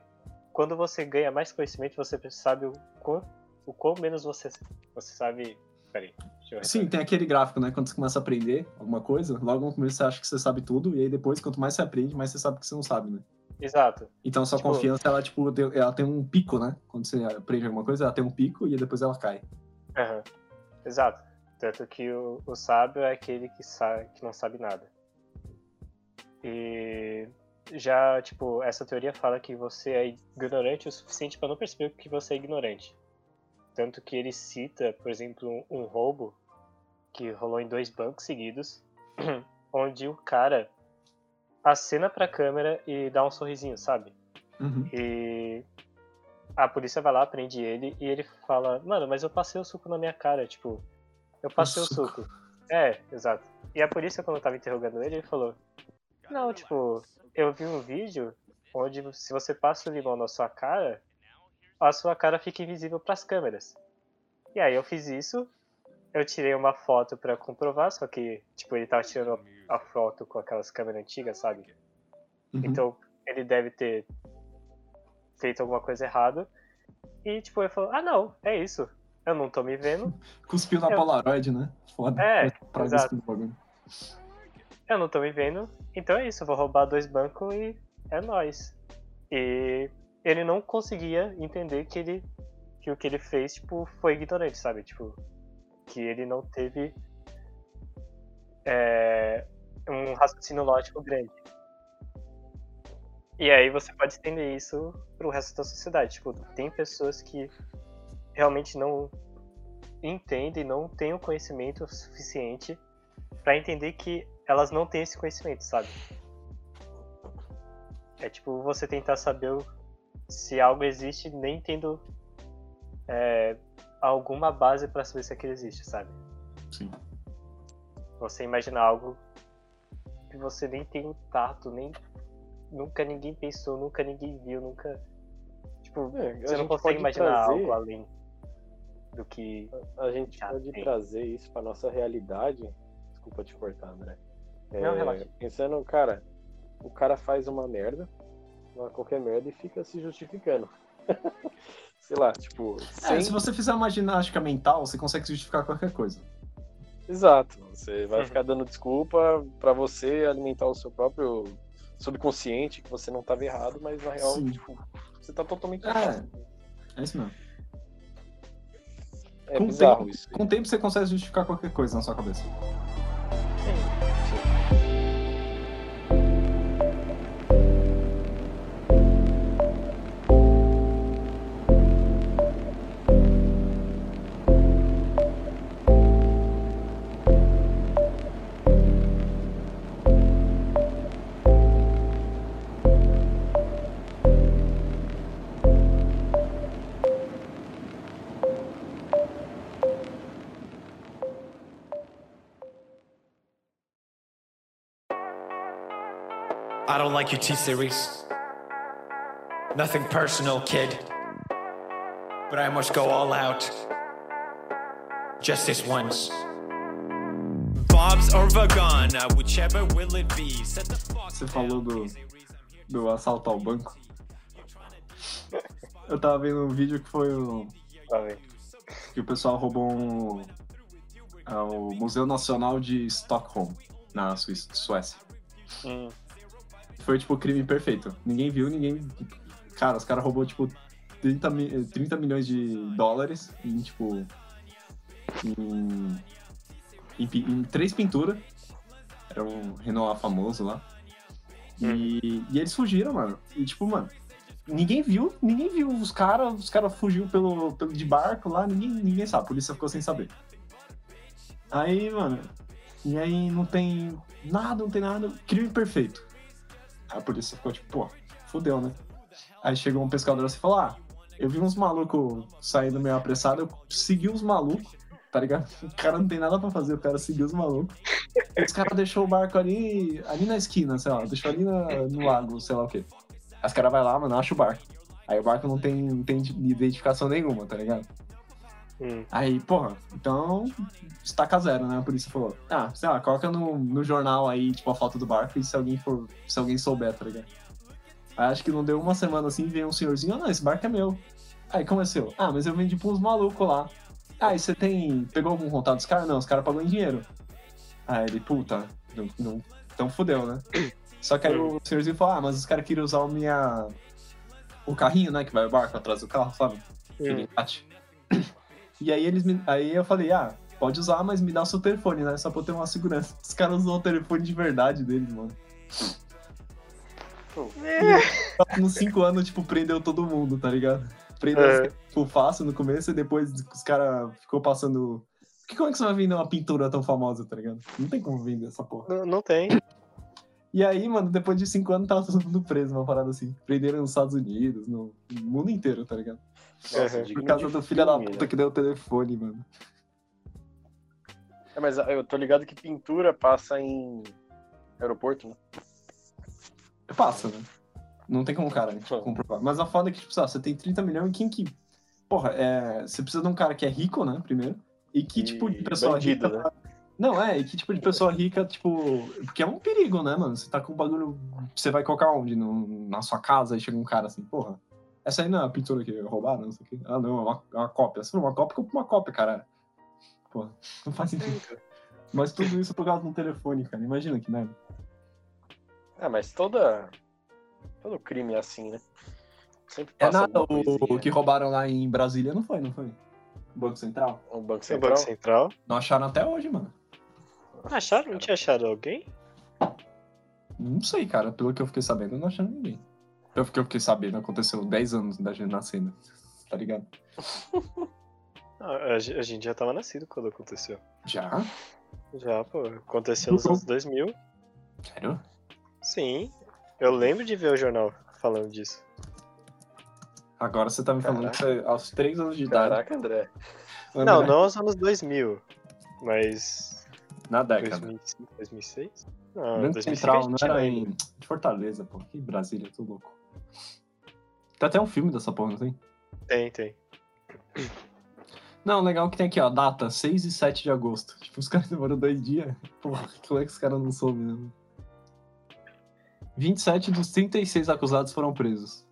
quando você ganha mais conhecimento, você sabe o quão, o quão menos você você sabe. Peraí, Sim, tem aquele gráfico, né? Quando você começa a aprender alguma coisa, logo no começo você acha que você sabe tudo, e aí depois, quanto mais você aprende, mais você sabe que você não sabe, né? Exato. Então sua Tipo- confiança, ela, tipo, ela tem um pico, né? Quando você aprende alguma coisa, ela tem um pico e depois ela cai. Aham. Exato. Tanto que o, o sábio é aquele que, sabe, que não sabe nada. E já, tipo, essa teoria fala que você é ignorante o suficiente para não perceber que você é ignorante. Tanto que ele cita, por exemplo, um, um roubo que rolou em dois bancos seguidos, onde o cara acena pra câmera e dá um sorrisinho, sabe? Uhum. E a polícia vai lá, prende ele e ele fala: Mano, mas eu passei o suco na minha cara. Tipo, eu passei o suco. suco. É, exato. E a polícia, quando tava interrogando ele, ele falou: Não, tipo, eu vi um vídeo onde se você passa o limão na sua cara, a sua cara fica invisível pras câmeras. E aí eu fiz isso. Eu tirei uma foto pra comprovar, só que, tipo, ele tava tirando a foto com aquelas câmeras antigas, sabe? Uhum. Então ele deve ter feito alguma coisa errada. E tipo, ele falou, ah não, é isso. Eu não tô me vendo, Cuspiu na eu- Polaroid, né? Foda. É, pra exato. eu não tô me vendo, então é isso, eu vou roubar dois bancos e é nóis. E ele não conseguia entender que ele que o que ele fez, tipo, foi ignorante, sabe? Tipo, que ele não teve é, um raciocínio lógico grande. E aí você pode estender isso pro resto da sociedade. Tipo, tem pessoas que realmente não entendem, não têm o conhecimento suficiente pra entender que elas não têm esse conhecimento, sabe? É tipo você tentar saber o- se algo existe nem tendo é, alguma base pra saber se aquilo existe, sabe? Sim. Você imaginar algo que você nem tem o tato, nem nunca ninguém pensou, nunca ninguém viu, nunca tipo, É, a você não gente consegue imaginar trazer- algo além do que A gente Já pode tem. trazer isso pra nossa realidade. Desculpa te cortar, André. Não, É, relaxa. Pensando, cara, o cara faz uma merda, uma qualquer merda, e fica se justificando. Sei lá, tipo, É, sem... se você fizer uma ginástica mental, você consegue justificar qualquer coisa. Exato. Você vai Uhum. ficar dando desculpa pra você alimentar o seu próprio subconsciente que você não tava errado, mas na real, Sim. tipo, você tá totalmente É. errado. É isso mesmo. É Com o bizarro tempo- isso. Com o tempo você consegue justificar qualquer coisa na sua cabeça. Like your T series. Nothing personal, kid. But I must go all out. Just this once. Bob's or Vagana, whichever will it be. Set the Você falou do- T-Series, Do assalto ao banco. Eu tava vendo um vídeo que foi o. Vendo? que o pessoal roubou um. é, o Museu Nacional de Stockholm, na Suíça, Suécia. Hum, Foi tipo o crime perfeito. Ninguém viu, ninguém. Cara, os caras roubou tipo 30, mi- 30 milhões de dólares em tipo. Em, em, em três pinturas. Era um Renoir famoso lá. E, e eles fugiram, mano. E tipo, mano, ninguém viu, ninguém viu os caras, os caras fugiu pelo, pelo de barco lá, ninguém, ninguém sabe, a polícia ficou sem saber. Aí, mano, e aí não tem nada, não tem nada, crime perfeito. A polícia ficou tipo, pô, fudeu, né? Aí chegou um pescador assim e falou: Ah, eu vi uns malucos saindo meio apressado, eu segui os malucos, tá ligado? O cara não tem nada pra fazer, o cara seguiu os malucos. Os caras deixou o barco ali, ali na esquina, sei lá, deixou ali na- no lago, sei lá o quê. Aí os caras vai lá, mano, acha o barco. Aí o barco não tem, não tem identificação nenhuma, tá ligado? Hum. Aí, porra, então estaca zero, né? A polícia falou, ah, sei lá, coloca no, no jornal aí, tipo, a foto do barco e se alguém for, se alguém souber, tá ligado? Aí acho que não deu uma semana assim, veio um senhorzinho, ah, não, esse barco é meu. Aí, como é? Ah, mas eu vendi pra uns malucos lá. Ah, e você tem. Pegou algum contato dos caras? Não, os caras pagou em dinheiro. Aí ele, puta, não, não, então fudeu, né? Só que aí o senhorzinho falou, ah, mas os caras queriam usar o minha. O carrinho, né? Que vai o barco atrás do carro, sabe? Aquele engate. E aí eles me... Aí eu falei, ah, pode usar, mas me dá o seu telefone, né? Só pra eu ter uma segurança. Os caras usam o telefone de verdade deles, mano. Nos cinco anos, tipo, prendeu todo mundo, tá ligado? Prendeu É. tipo, fácil no começo e depois os caras ficou passando. Que como é que você vai vender uma pintura tão famosa, tá ligado? Não tem como vender essa porra. Não, não tem. E aí, mano, depois de cinco anos tava todo mundo preso, uma parada assim. Prenderam nos Estados Unidos, no mundo inteiro, tá ligado? Nossa, Uhum. Por causa do filho da puta né? que deu o telefone, mano. É, mas eu tô ligado que pintura passa em aeroporto, né? Passa, né? Não tem como o cara tipo, comprovar. Mas a foda é que, tipo, lá, você tem 30 milhões e quem que. Porra, é... você precisa de um cara que é rico, né? Primeiro. E que E tipo de pessoa bandido, rica. né? Não, é, e que tipo de pessoa rica, tipo. Porque é um perigo, né, mano? Você tá com um bagulho. Você vai colocar onde? No... Na sua casa e chega um cara assim, porra. Essa aí não é a pintura que roubaram, não sei o quê. Ah, não, é uma, é uma cópia. Se for uma cópia, compra uma cópia, cara. Porra, não faz sentido. cara. Mas tudo isso por causa de um telefone, cara. Imagina que merda. É, mas toda. Todo crime é assim, né? Sempre É passa nada, alguma o, coisinha. o que roubaram lá em Brasília não foi, não foi? O Banco Central? O Banco O Central. Banco Central. Não acharam até hoje, mano. Acharam? Não tinha achado alguém? Não sei, cara. Pelo que eu fiquei sabendo, não acharam ninguém. Pelo que eu fiquei sabendo, aconteceu 10 anos da gente nascendo. Tá ligado? Ah, a, ge- a gente já tava nascido quando aconteceu. Já? Já, pô. Aconteceu nos anos 2000. Sério? Sim. Eu lembro de ver o jornal falando disso. Agora você tá me falando que você, aos 3 anos de idade. Caraca, André. lembra, Não, né? não aos anos 2000. Mas. Na década. 2005, 2006? Não, Banco 2005 a Central, não era ainda. em de Fortaleza, pô. Que Brasília, tô louco. Tem até um filme dessa porra, não tem? Tem, tem. Não, legal é que tem aqui, ó, data 6 e 7 de agosto. Tipo, os caras demoram dois dias. Porra, como é que os caras não soube, né? 27 dos 36 acusados foram presos.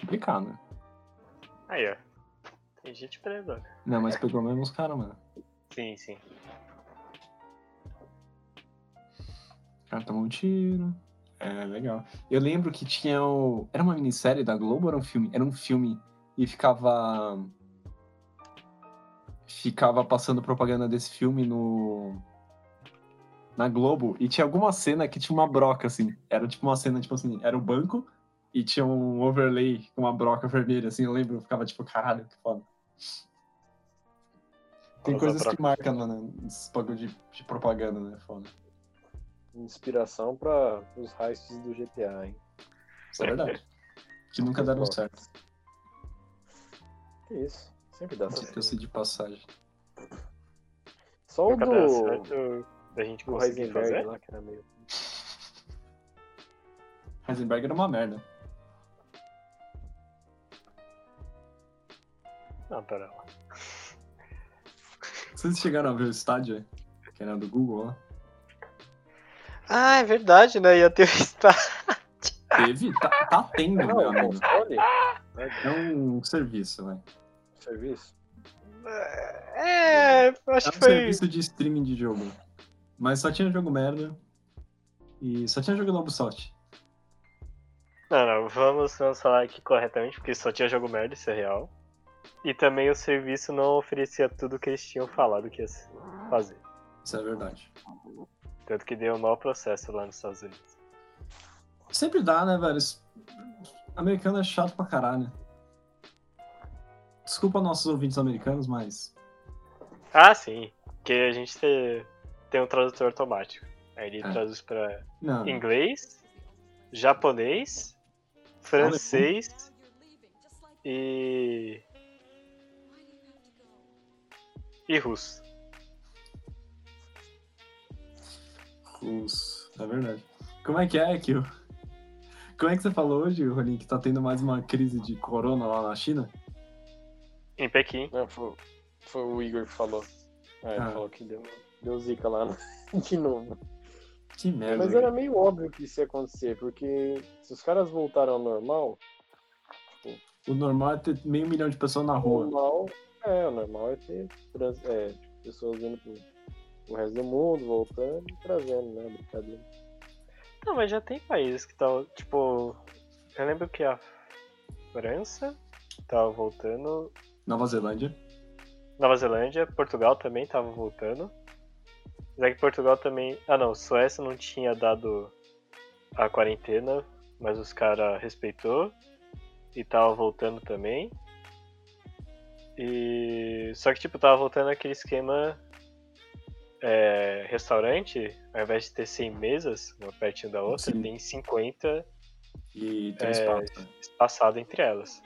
Complicado, né? Aí, ó. Tem gente presa. Não, mas pegou mesmo os caras, mano. Sim, sim. O cara tomou um tiro. É, legal. Eu lembro que tinha o... Era uma minissérie da Globo ou era um filme? Era um filme e ficava... Ficava passando propaganda desse filme no... Na Globo. E tinha alguma cena que tinha uma broca, assim. Era tipo uma cena, tipo assim, era o banco e tinha um overlay com uma broca vermelha, assim. Eu lembro, eu ficava tipo, caralho, que foda. Tem coisas que marcam, mano, nesses bagulho de, de propaganda, né? Foda. Inspiração para os heists do GTA, hein? Isso é verdade. Que nunca deram Bom. certo. Que isso. Sempre dá certo. Diga-se de passagem. Só o Nunca do, certo da gente do conseguir Heisenberg fazer. lá, que era meio. Heisenberg era uma merda. Não, pera lá. Vocês chegaram a ver o estádio? Que era do Google lá? Ah, é verdade, né? Ia ter o estádio. Teve? Tá, tá tendo, Não, meu o amigo. console? É um serviço, velho. Serviço? É, É acho um que foi. serviço de streaming de jogo. Mas só tinha jogo merda. E só tinha jogo da Ubisoft. Não, não, vamos, vamos falar aqui corretamente, porque só tinha jogo merda, isso é real. E também o serviço não oferecia tudo que eles tinham falado que ia fazer. Isso é verdade. Tanto que deu um mau processo lá nos Estados Unidos. Sempre dá, né, velho? Americano é chato pra caralho. Desculpa nossos ouvintes americanos, mas. Ah, sim, porque a gente tem, tem um tradutor automático. Aí ele É. traduz pra Não. inglês, japonês, francês e. e russo. Os... É verdade. Como é que é que o... Como é que você falou hoje, Rolim, que tá tendo mais uma crise de corona lá na China? Em Pequim. Não, foi, foi o Igor que falou. É, ele Ah. falou que deu, deu zica lá no- de novo. Que merda. Mas era meio óbvio que isso ia acontecer, porque se os caras voltaram ao normal, O normal é ter meio milhão de pessoas na o rua. normal é, o normal é ter trans- é, tipo, pessoas indo pro, pro resto do mundo, voltando e trazendo, né? Brincadeira. Não, mas já tem países que estão, tipo. Eu lembro que a França tava voltando, Nova Zelândia. Nova Zelândia, Portugal também tava voltando. Mas é que Portugal também. Ah não, Suécia não tinha dado a quarentena, mas os caras respeitou. E tava voltando também. E. Só que tipo, tava voltando aquele esquema. É, restaurante, ao invés de ter 100 mesas, uma pertinho da outra, Sim. tem 50 E tem É, espaço. né? espaçado entre elas.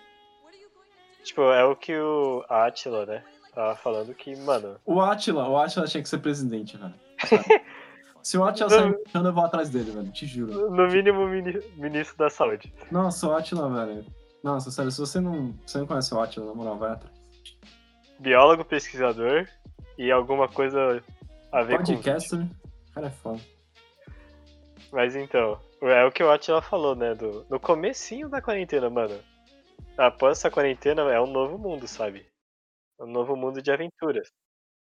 Tipo, é o que o Atila, né? Tava falando que, mano, O Atila, o Atila tinha que ser presidente, velho. Se o Atila sair puxando, eu vou atrás dele, velho. Te juro. no mínimo mini- ministro da saúde. Nossa, o Atila, velho. Nossa, sério, se você não, se você não conhece o Atila, na moral, vai atrás. Biólogo, pesquisador e alguma coisa a ver com. Podcaster, o cara é foda. Mas então, é o que o Atila falou, né? Do, no comecinho da quarentena, mano. Após essa quarentena é um novo mundo, sabe? Um novo mundo de aventuras.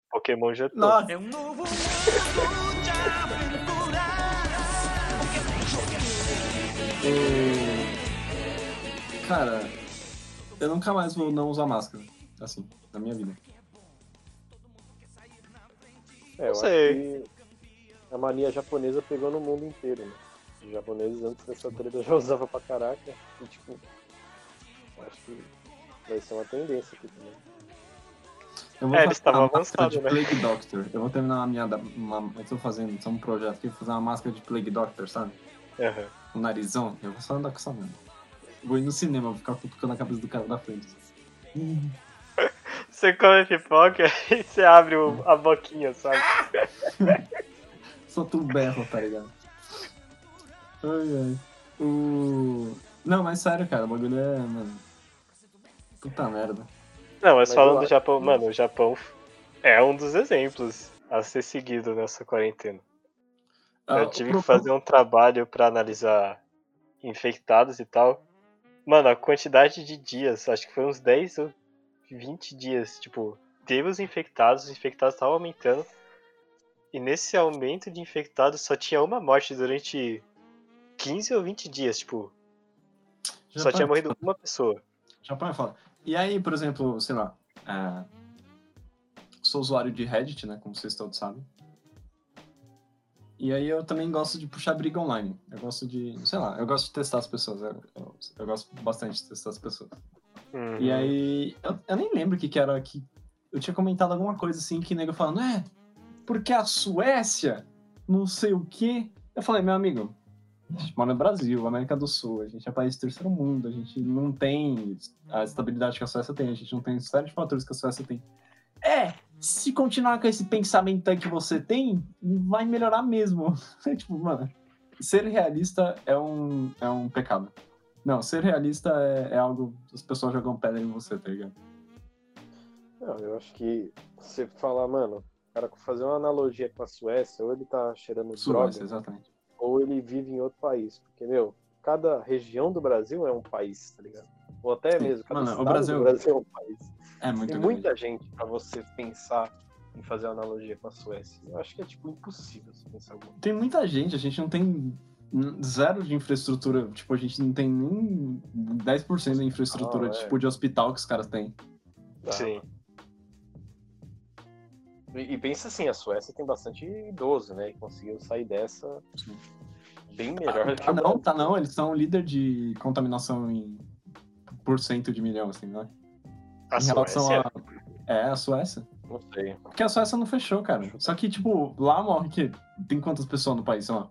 Pokémon já tô. É um novo o- Cara, eu nunca mais vou não usar máscara. Assim, na minha vida. É, eu sei. a mania japonesa pegou no mundo inteiro, né? Os japoneses antes dessa treta já usavam pra caraca. E tipo, acho que vai ser uma tendência aqui também. Eu vou É, eles estavam avançados, de né? Plague Doctor. Eu vou terminar a minha. Uma, eu tô fazendo só um projeto aqui, vou fazer uma máscara de Plague Doctor, sabe? Aham. Um narizão. Eu vou só andar com essa merda. Vou ir no cinema, vou ficar cutucando a cabeça do cara da frente. Você come pipoca e você abre o- a boquinha, sabe? Só tu berro, tá ligado? Ai, ai. O... Não, mas sério, cara, o bagulho é. Mano... Puta merda. Não, mas, Mas falando eu do Japão, mano, o Japão é um dos exemplos a ser seguido nessa quarentena. Ah, Eu tive que fazer um trabalho pra analisar infectados e tal. Mano, a quantidade de dias, acho que foi uns 10 ou 20 dias, tipo, teve os infectados, os infectados estavam aumentando. E nesse aumento de infectados só tinha uma morte durante 15 ou 20 dias, tipo, só Japão tinha morrido uma pessoa. Japão é foda. E aí, por exemplo, sei lá, é, sou usuário de Reddit, né? Como vocês todos sabem. E aí eu também gosto de puxar briga online. Eu gosto de, sei lá, eu gosto de testar as pessoas. Eu, eu- eu gosto bastante de testar as pessoas. Uhum. E aí, eu, eu nem lembro o que, que era que. Eu tinha comentado alguma coisa assim que nego falando, é, porque a Suécia, não sei o quê. Eu falei, meu amigo, a gente mora no Brasil, América do Sul, a gente é país do terceiro mundo, a gente não tem a estabilidade que a Suécia tem, a gente não tem série de fatores que a Suécia tem. É, se continuar com esse pensamento aí que você tem, vai melhorar mesmo. Tipo, mano, ser realista é um, é um pecado. Não, ser realista é, é algo. As pessoas jogam pedra em você, tá ligado? Não, eu acho que você falar, mano, o cara fazer uma analogia com a Suécia, ou ele tá cheirando droga, Suécia, exatamente. ou ele vive em outro país. Porque, meu, cada região do Brasil é um país, tá ligado? Ou até Sim. mesmo, cada Mano, o Brasil- do Brasil é um país. É muito Tem grande. muita gente pra você pensar em fazer uma analogia com a Suécia. Eu acho que é, tipo, impossível você pensar alguma Tem muita gente, a gente não tem zero de infraestrutura. Tipo, a gente não tem nem 10% da infraestrutura Ah, é. tipo, de hospital que os caras têm. Tá. Sim. E, e pensa assim, a Suécia tem bastante idoso, né? E conseguiu sair dessa bem melhor que Ah, o não, tá não. Eles são líder de contaminação em por cento de milhão, assim, né? A em relação Suécia? a. É, a Suécia. Não sei. Porque a Suécia não fechou, cara. Só que, tipo, lá morre que. Tem quantas pessoas no país? Sei lá.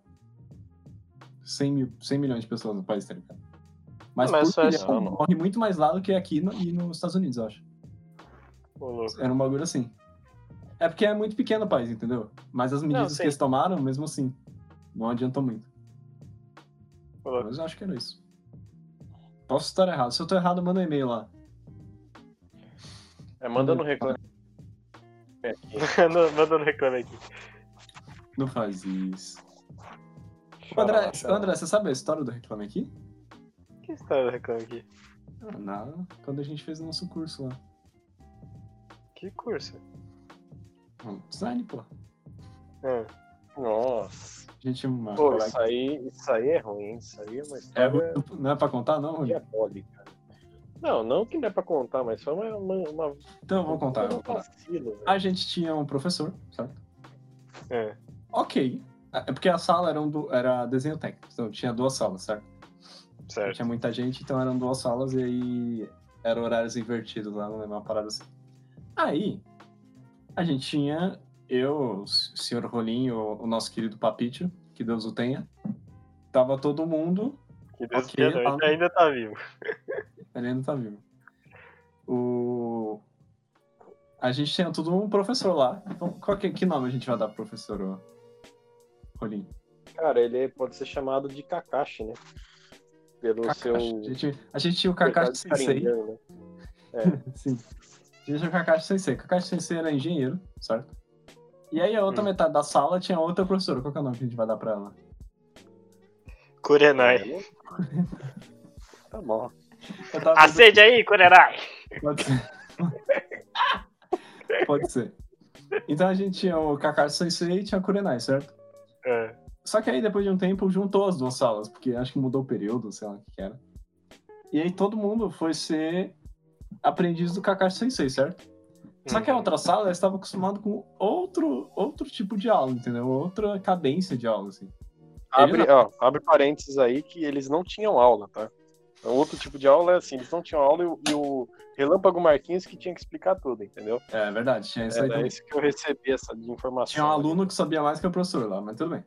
100, mil, 100 milhões de pessoas no país, tá ligado? Mas, Mas por milhão, morre muito mais lá do que aqui no- e nos Estados Unidos, eu acho. Ô, louco. Era um bagulho assim. É porque é muito pequeno o país, entendeu? Mas as medidas sei. que eles tomaram, mesmo assim, não adiantou muito. Mas eu acho que era isso. Posso estar errado. Se eu tô errado, manda um e-mail lá. É, manda no reclame. manda no reclame aqui. Não faz isso. Chora André, chora. André, você sabe a história do Reclame Aqui? que história do reclame aqui? Ah, Na, quando a gente fez o nosso curso lá. Que curso? Ah, Design, pô. Ah, Nossa. Gente uma Pô, isso aí, isso aí é ruim, hein? Isso aí é uma É, história não é pra contar, não, Rony? diabólica. Não, não que não é pra contar, mas foi uma. uma, uma Então vou contar. um vou contar. vacilo, velho. A gente tinha um professor, certo? é. Ok. É porque a sala era, um du- era desenho técnico, então tinha duas salas, certo? Certo. Tinha muita gente, então eram duas salas e aí eram horários invertidos lá, não lembro uma parada assim. Aí, a gente tinha eu, o senhor Rolinho, o nosso querido Papítio, que Deus o tenha. Tava todo mundo, Que Deus Ok, te perdoe, tá. ainda tá vivo. ele ainda tá vivo. O... A gente tinha tudo um professor lá. Então, qual que, que nome a gente vai dar pro professor ô, Rolinho? Cara, ele pode ser chamado de Kakashi, né? Pelo Kakashi. seu. A, gente, a gente tinha o Kakashi Sensei. Né? Sim. A gente tinha o Kakashi Sensei. Kakashi Sensei era engenheiro, certo? E aí a outra Hum. metade da sala tinha outra professora. Qual que é o nome que a gente vai dar pra ela? Kurenai. Tá bom. Eu tava vendo- Acende aí, Kurenai! Pode ser. Pode ser. Então a gente tinha o Kakashi Sensei e tinha a Kurenai, certo? É. Só que aí depois de um tempo juntou as duas salas, porque acho que mudou o período, sei lá o que que era. E aí todo mundo foi ser aprendiz do Kakashi Sensei, certo? Só que a Uhum. outra sala estava acostumado com outro, outro tipo de aula, entendeu? Outra cadência de aula, assim. Abre, Ele ó, abre parênteses aí que eles não tinham aula, tá? É Outro tipo de aula é assim, eles não tinham aula e, o- Relâmpago Marquinhos que tinha que explicar tudo, entendeu? É verdade, tinha isso aí Era também. isso que eu recebi essa informação. Tinha um aluno que sabia mais que o professor lá, mas tudo bem.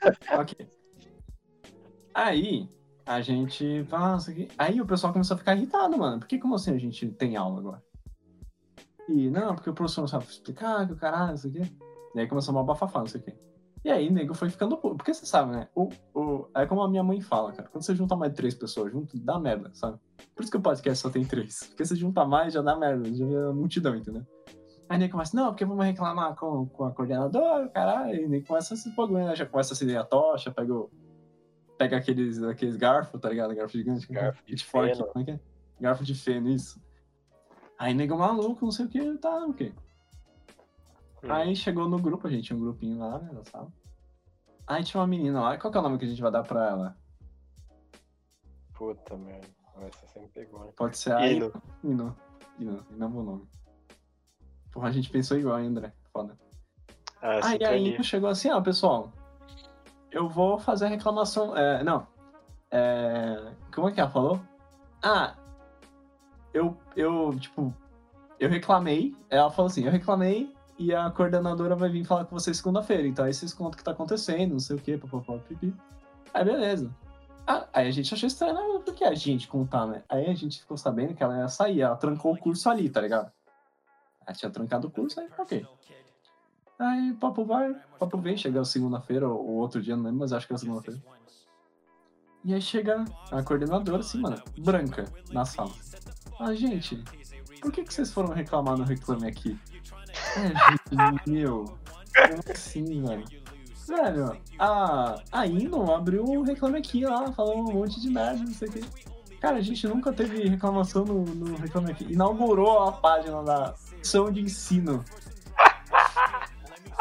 ok. Aí, a gente. Nossa, aqui. Aí o pessoal começou a ficar irritado, mano. Por que como assim a gente tem aula agora? E não, porque o professor não sabe explicar, que o caralho, não sei o quê. E aí começou uma bafafá, não sei o quê. E aí, nego foi ficando puto. Porque você sabe, né? O, o, é como a minha mãe fala, cara. Quando você junta mais de três pessoas junto, dá merda, sabe? Por isso que o podcast só tem três. Porque se junta mais, já dá merda. Já é multidão, entendeu? Aí nem começa, não, porque vamos reclamar com, com a coordenadora, caralho. E nem começa esse bagulho, né? Já começa a acender a tocha, pega, o, pega aqueles, aqueles garfos, tá ligado? Garfo gigante. Garfo de feno. como é que é? Garfo de feno, isso. Aí nego maluco, não sei o que, tá, o quê? Hum. Aí chegou no grupo, a gente tinha um grupinho lá, né, na sala. Aí tinha uma menina lá, qual que é o nome que a gente vai dar pra ela? Puta merda. Essa sempre pegou, né? Pode ser a Hino. Ino. Ino, Ino é meu nome. Porra, a gente pensou igual, hein, André? Foda. Ah, Aí a sincronia. Ino chegou assim, ó, pessoal, eu vou fazer a reclamação. É, não. É, como é que ela falou? Ah, eu, eu, tipo, eu reclamei. Ela falou assim, eu reclamei e a coordenadora vai vir falar com vocês segunda-feira. Então aí vocês contam o que tá acontecendo, não sei o que, papapá, pipi. Aí beleza. Ah, aí a gente achou estranho, né? Por que a gente contar, né? Aí a gente ficou sabendo que ela ia sair, ela trancou o curso ali, tá ligado? Ela tinha trancado o curso, aí ok. Aí papo vai, papo vem, chega segunda-feira ou outro dia, não lembro, mas acho que é segunda-feira. E aí chega a coordenadora, assim, mano, branca, na sala. Ah, gente, por que, que vocês foram reclamar no Reclame Aqui? É, gente, meu, como assim, velho? Velho, a, a Ino abriu o Reclame Aqui lá, falou um monte de merda, não sei o quê. Cara, a gente nunca teve reclamação no, no Reclame Aqui. Inaugurou a página da ação de ensino.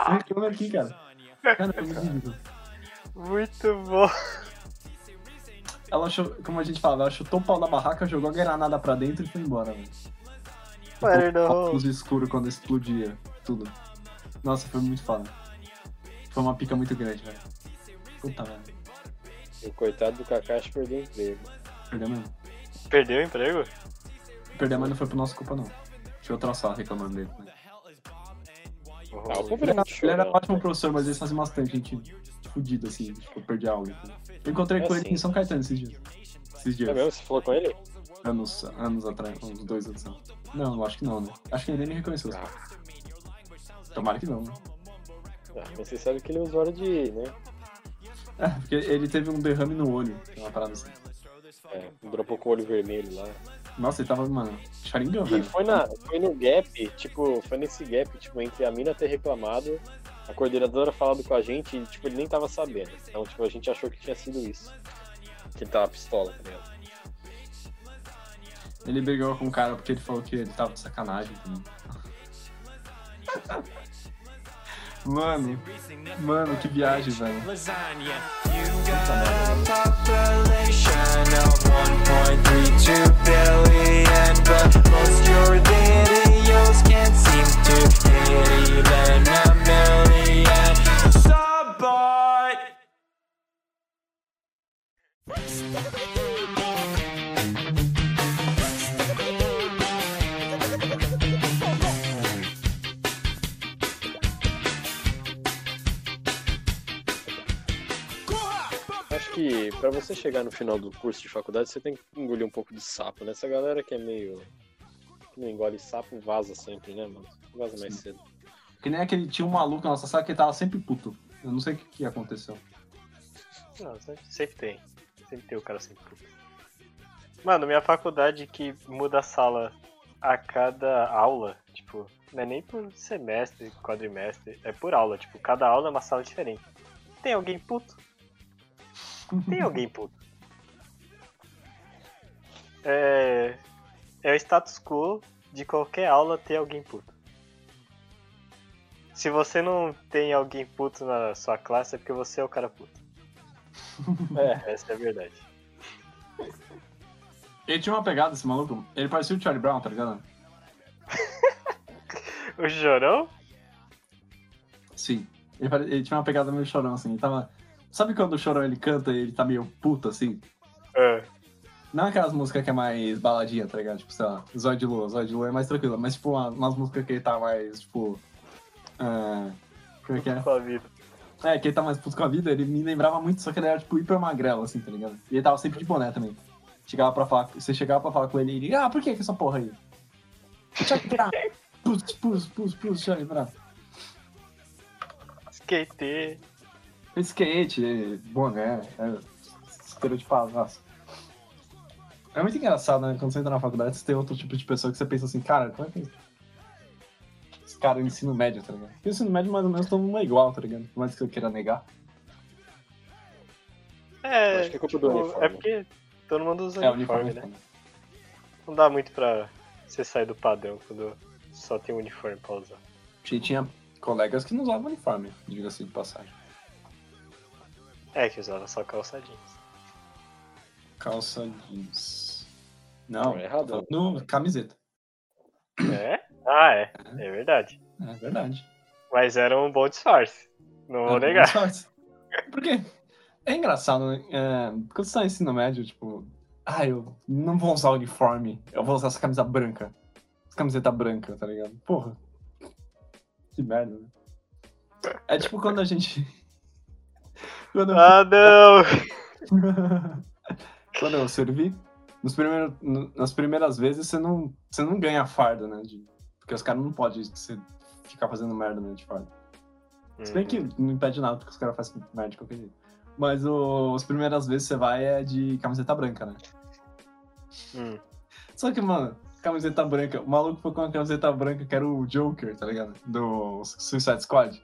Reclame Aqui, cara. Cara, é muito ridículo. Muito bom. Ela, chu- como a gente falava, ela chutou o pau da barraca, jogou a granada pra dentro e foi embora, velho. Mano. Óculos escuro quando explodia, tudo. Nossa, foi muito foda. Foi uma pica muito grande, velho. Puta, velho. E o coitado do Kakashi perdeu o emprego. Perdeu mesmo. Perdeu o emprego? Perdeu, mas não foi por nossa culpa, não. Tinha outra sala reclamando dele. né? Ah, o Ele era ele era ótimo professor, mas eles faziam bastante gente fudida, assim, tipo, eu perdi aula. entendeu? Eu encontrei É com ele assim. em São Caetano esses dias. Esses dias. É mesmo? Você falou com ele? Anos, anos atrás, uns dois anos. atrás. Não, acho que não, né? Acho que ele nem me reconheceu. Tomara que não, né? Ah, você sabe que ele é usuário de, né? É, porque ele teve um derrame no olho, uma parada assim. É, dropou com o olho vermelho lá. Nossa, ele tava, mano, charingão, E foi, na, foi no gap, tipo, foi nesse gap, tipo, entre a mina ter reclamado, a coordenadora falado com a gente e, tipo, ele nem tava sabendo. Então, tipo, a gente achou que tinha sido isso. Que ele tava pistola, tá ligado? Ele brigou com o cara porque ele falou que ele tava de sacanagem também. Mano, mano, que viagem, velho. Lasagna. Acho que pra você chegar no final do curso de faculdade, você tem que engolir um pouco de sapo, né? Essa galera que é meio. que não engole sapo, vaza sempre, né, mano? Vaza mais cedo. Que nem aquele tinha um maluco na nossa sala que ele tava sempre puto. Eu não sei o que, que aconteceu. Não, sempre, sempre tem. Sempre tem o cara sempre puto. Mano, minha faculdade que muda a sala a cada aula, tipo, não é nem por semestre, quadrimestre, é por aula, tipo, cada aula é uma sala diferente. Tem alguém puto? Tem alguém puto. É, é o status quo de qualquer aula ter alguém puto. Se você não tem alguém puto na sua classe, é porque você é o cara puto. É, essa é a verdade. Ele tinha uma pegada, esse maluco. Ele parecia o Charlie Brown, tá ligado? O Jorão? Sim. Ele, pare- ele tinha uma pegada meio chorão, assim. Ele tava. Sabe quando o chorão ele canta e ele tá meio puto, assim? É. Não aquelas músicas que é mais baladinha, tá ligado? Tipo, sei lá, Zóio de Lua. Zóio de Lua é mais tranquila. Mas, tipo, uma- umas músicas que ele tá mais, tipo. ah, como é que é? Com a vida. É, que ele tá mais puto com a vida, ele me lembrava muito, só que ele era, tipo, hiper magrelo, assim, tá ligado? E ele tava sempre de boné também. Chegava pra falar, você chegava pra falar com ele e ele, ah, por que que essa porra aí? Brown. Pus, pus, pus, pus, Brown. Skate. Skate, boné, é, estereotipado, nossa. É muito engraçado, né? Quando você entra na faculdade, você tem outro tipo de pessoa que você pensa assim, cara, como é que. Esse cara é ensino médio, tá ligado? Porque o ensino médio mais ou menos todo mundo é igual, tá ligado? Por mais que eu queira negar. É, Acho que é culpa tipo, do uniforme. é porque todo mundo usa É, o uniforme, uniforme. né? né? Não dá muito pra você sair do padrão quando só tem um uniforme pra usar. A gente tinha colegas que não usavam uniforme, diga-se de passagem. É, que usava só calça jeans. Calça jeans. Não, Não, é errado. no camiseta. É? Ah, é. É verdade. É verdade. Mas era um bom disfarce. Não vou É, negar. disfarce. Por quê? É engraçado, né? É, quando você tá no ensino médio, tipo, ah, eu não vou usar uniforme, eu vou usar essa camisa branca. Essa camiseta branca, tá ligado? Porra. Que merda, né? É tipo quando a gente. Quando eu Ah, não! Quando eu servi, nos primeiros, nas primeiras vezes você não, você não ganha farda, né? de- porque os caras não podem ficar fazendo merda né, de farda. Se bem que Uhum. não impede nada, porque os caras fazem merda de qualquer jeito. Mas o, as primeiras vezes você vai é de camiseta branca, né? Hum. Só que, mano, camiseta branca, o maluco foi com uma camiseta branca que era o Joker, tá ligado? Do Suicide Squad.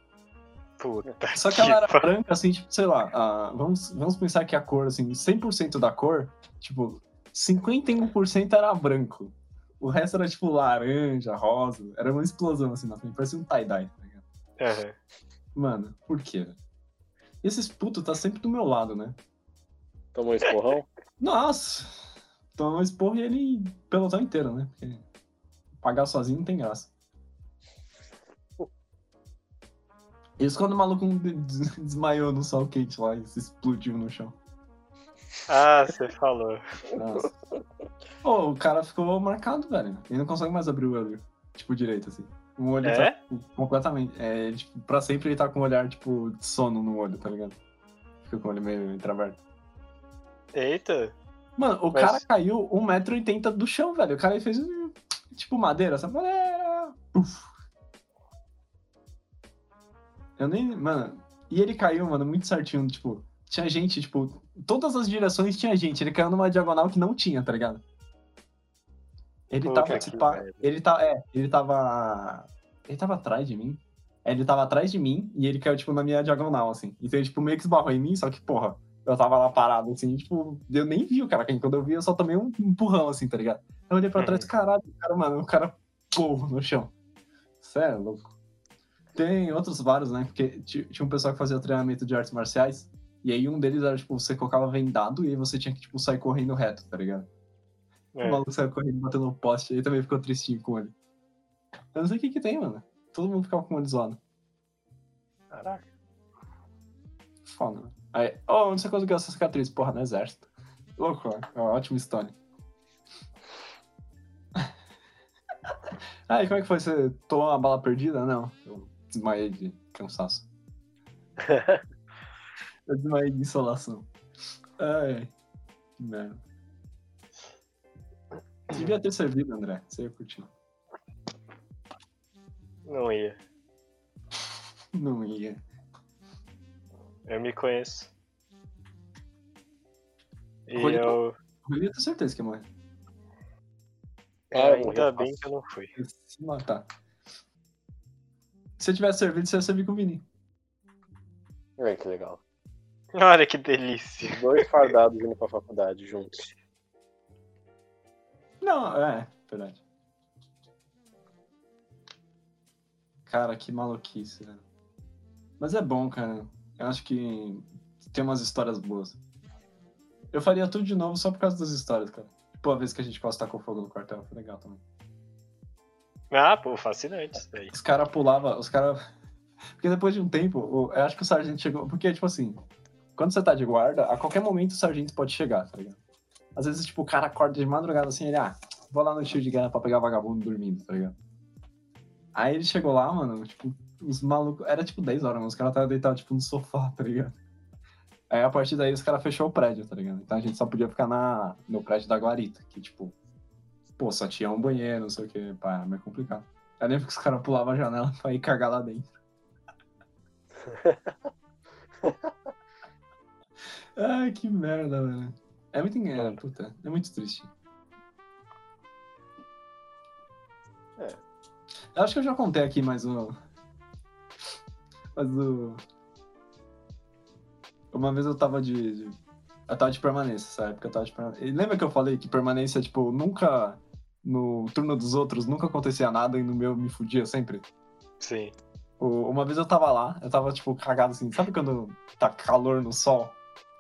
Puta Só que ela era pariu. branca, assim, tipo, sei lá, ah, vamos, vamos pensar que a cor, assim, 100% da cor, tipo, 51% era branco. O resto era, tipo, laranja, rosa. Era uma explosão, assim, na frente. Parecia um tie-dye, tá ligado? Aham. Mano, por quê? esses putos tá sempre do meu lado, né? Tomou um esporrão? Nossa! Tomou um esporro e ele pelotão inteiro, né? Porque pagar sozinho não tem graça. Isso quando o maluco des- desmaiou no sol quente lá e se explodiu no chão. Ah, você falou. Nossa. Pô, o cara ficou marcado, velho. Ele não consegue mais abrir o olho, tipo, direito, assim. O olho É? tá completamente. É, tipo, pra sempre ele tá com o olhar, tipo, de sono no olho, tá ligado? Fica com o olho meio entreaberto. Eita. Mano, o Mas- cara caiu 1,80m do chão, velho. O cara fez tipo madeira, sabe? Madeira! Eu nem. Mano. E ele caiu, mano, muito certinho. Tipo, tinha gente, tipo, todas as direções tinha gente. Ele caiu numa diagonal que não tinha, tá ligado? Ele Puta tava, que tipo, merda. ele tá, é, ele tava. Ele tava atrás de mim. É, Ele tava atrás de mim e ele caiu, tipo, na minha diagonal, assim. Então ele, tipo, meio que esbarrou em mim, só que, porra, eu tava lá parado, assim, tipo, eu nem vi o cara caindo. Quando eu vi, eu só tomei um empurrão, assim, tá ligado? Eu olhei pra trás, caralho, o cara, mano, o cara, porra, no chão. Cê é louco. Tem outros vários, né? Porque ti- tinha um pessoal que fazia treinamento de artes marciais, e aí um deles era, tipo, você colocava vendado e aí você tinha que, tipo, sair correndo reto, tá ligado? O É. maluco saiu correndo, batendo no poste, aí também ficou tristinho com ele. Eu não sei o que que tem, mano. Todo mundo ficava com o olho zoado. Caraca. Foda, né? Aí, oh, onde você conseguiu essa cicatriz? Porra, no exército. Louco? É uma ótima história. Aí, como é que foi? Você tomou uma bala perdida? Não. Eu desmaiei de cansaço. Eu desmaiei de insolação. Ai, que merda. Devia ter servido, André. Você ia curtir. Não ia. Não ia. Eu me conheço. E Rolê- eu. Eu ia ter certeza que. Ah, eu morri ainda bem que eu não fui. Se matar. Se eu tivesse servido, você ia servir com o Vini. Ai, que legal. Olha que delícia. Dois fardados indo pra faculdade juntos. Não, é, verdade. Cara, que maluquice, velho. Mas é bom, cara. Eu acho que tem umas histórias boas. Eu faria tudo de novo só por causa das histórias, cara. Tipo, a vez que a gente quase tacou fogo no quartel, foi legal também. Ah, pô, fascinante isso daí. Os caras pulavam, os caras. Porque depois de um tempo, eu acho que o sargento chegou. Porque, tipo assim, quando você tá de guarda, a qualquer momento o sargento pode chegar, tá ligado? Às vezes, tipo, o cara acorda de madrugada assim, ele, ah, vou lá no tiro de guerra pra pegar vagabundo dormindo, tá ligado? Aí ele chegou lá, mano, tipo, os malucos. Era tipo 10 horas, mano. Os caras estavam deitados, tipo, no sofá, tá ligado? Aí a partir daí os caras fechou o prédio, tá ligado? Então a gente só podia ficar na, no prédio da guarita, que, tipo, pô, só tinha um banheiro, não sei o que, pá, era meio complicado. Eu lembro que os caras pulavam a janela pra ir cagar lá dentro. Ai, que merda, velho. É muito engraçado, puta. É muito triste. É. Eu acho que eu já contei aqui mais um. Mas o. Uma vez eu tava de. de- Eu tava de permanência, essa época eu tava de permanência. E lembra que eu falei que permanência, tipo, nunca. No turno dos outros nunca acontecia nada e no meu me fudia sempre? Sim. Uma vez eu tava lá, eu tava, tipo, cagado assim. Sabe quando tá calor no sol,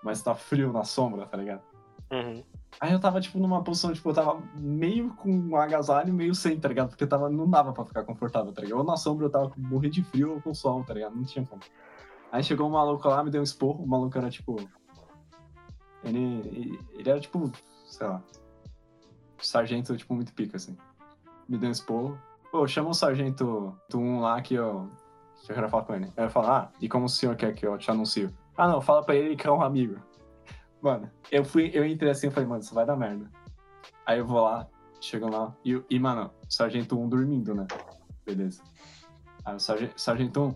mas tá frio na sombra, tá ligado? Uhum. Aí eu tava, tipo, numa posição, tipo, eu tava meio com um agasalho, meio sem, tá ligado? Porque tava, não dava pra ficar confortável, tá ligado? Ou na sombra eu tava morrendo de frio ou com sol, tá ligado? Não tinha como. Aí chegou um maluco lá, me deu um esporro. O maluco era, tipo... Ele, ele era, tipo, sei lá... Sargento, tipo, muito pica, assim. Me deu um esporro. Pô, chama o sargento do 1 lá que eu, que eu quero falar com ele. Aí eu falo, ah, e como o senhor quer que eu te anuncie? Ah, não, fala pra ele que é um amigo. Mano, eu fui, eu entrei assim e falei, mano, isso vai dar merda. Aí eu vou lá, chego lá, e, e mano, sargento 1 dormindo, né? Beleza. Aí o sargento, sargento 1,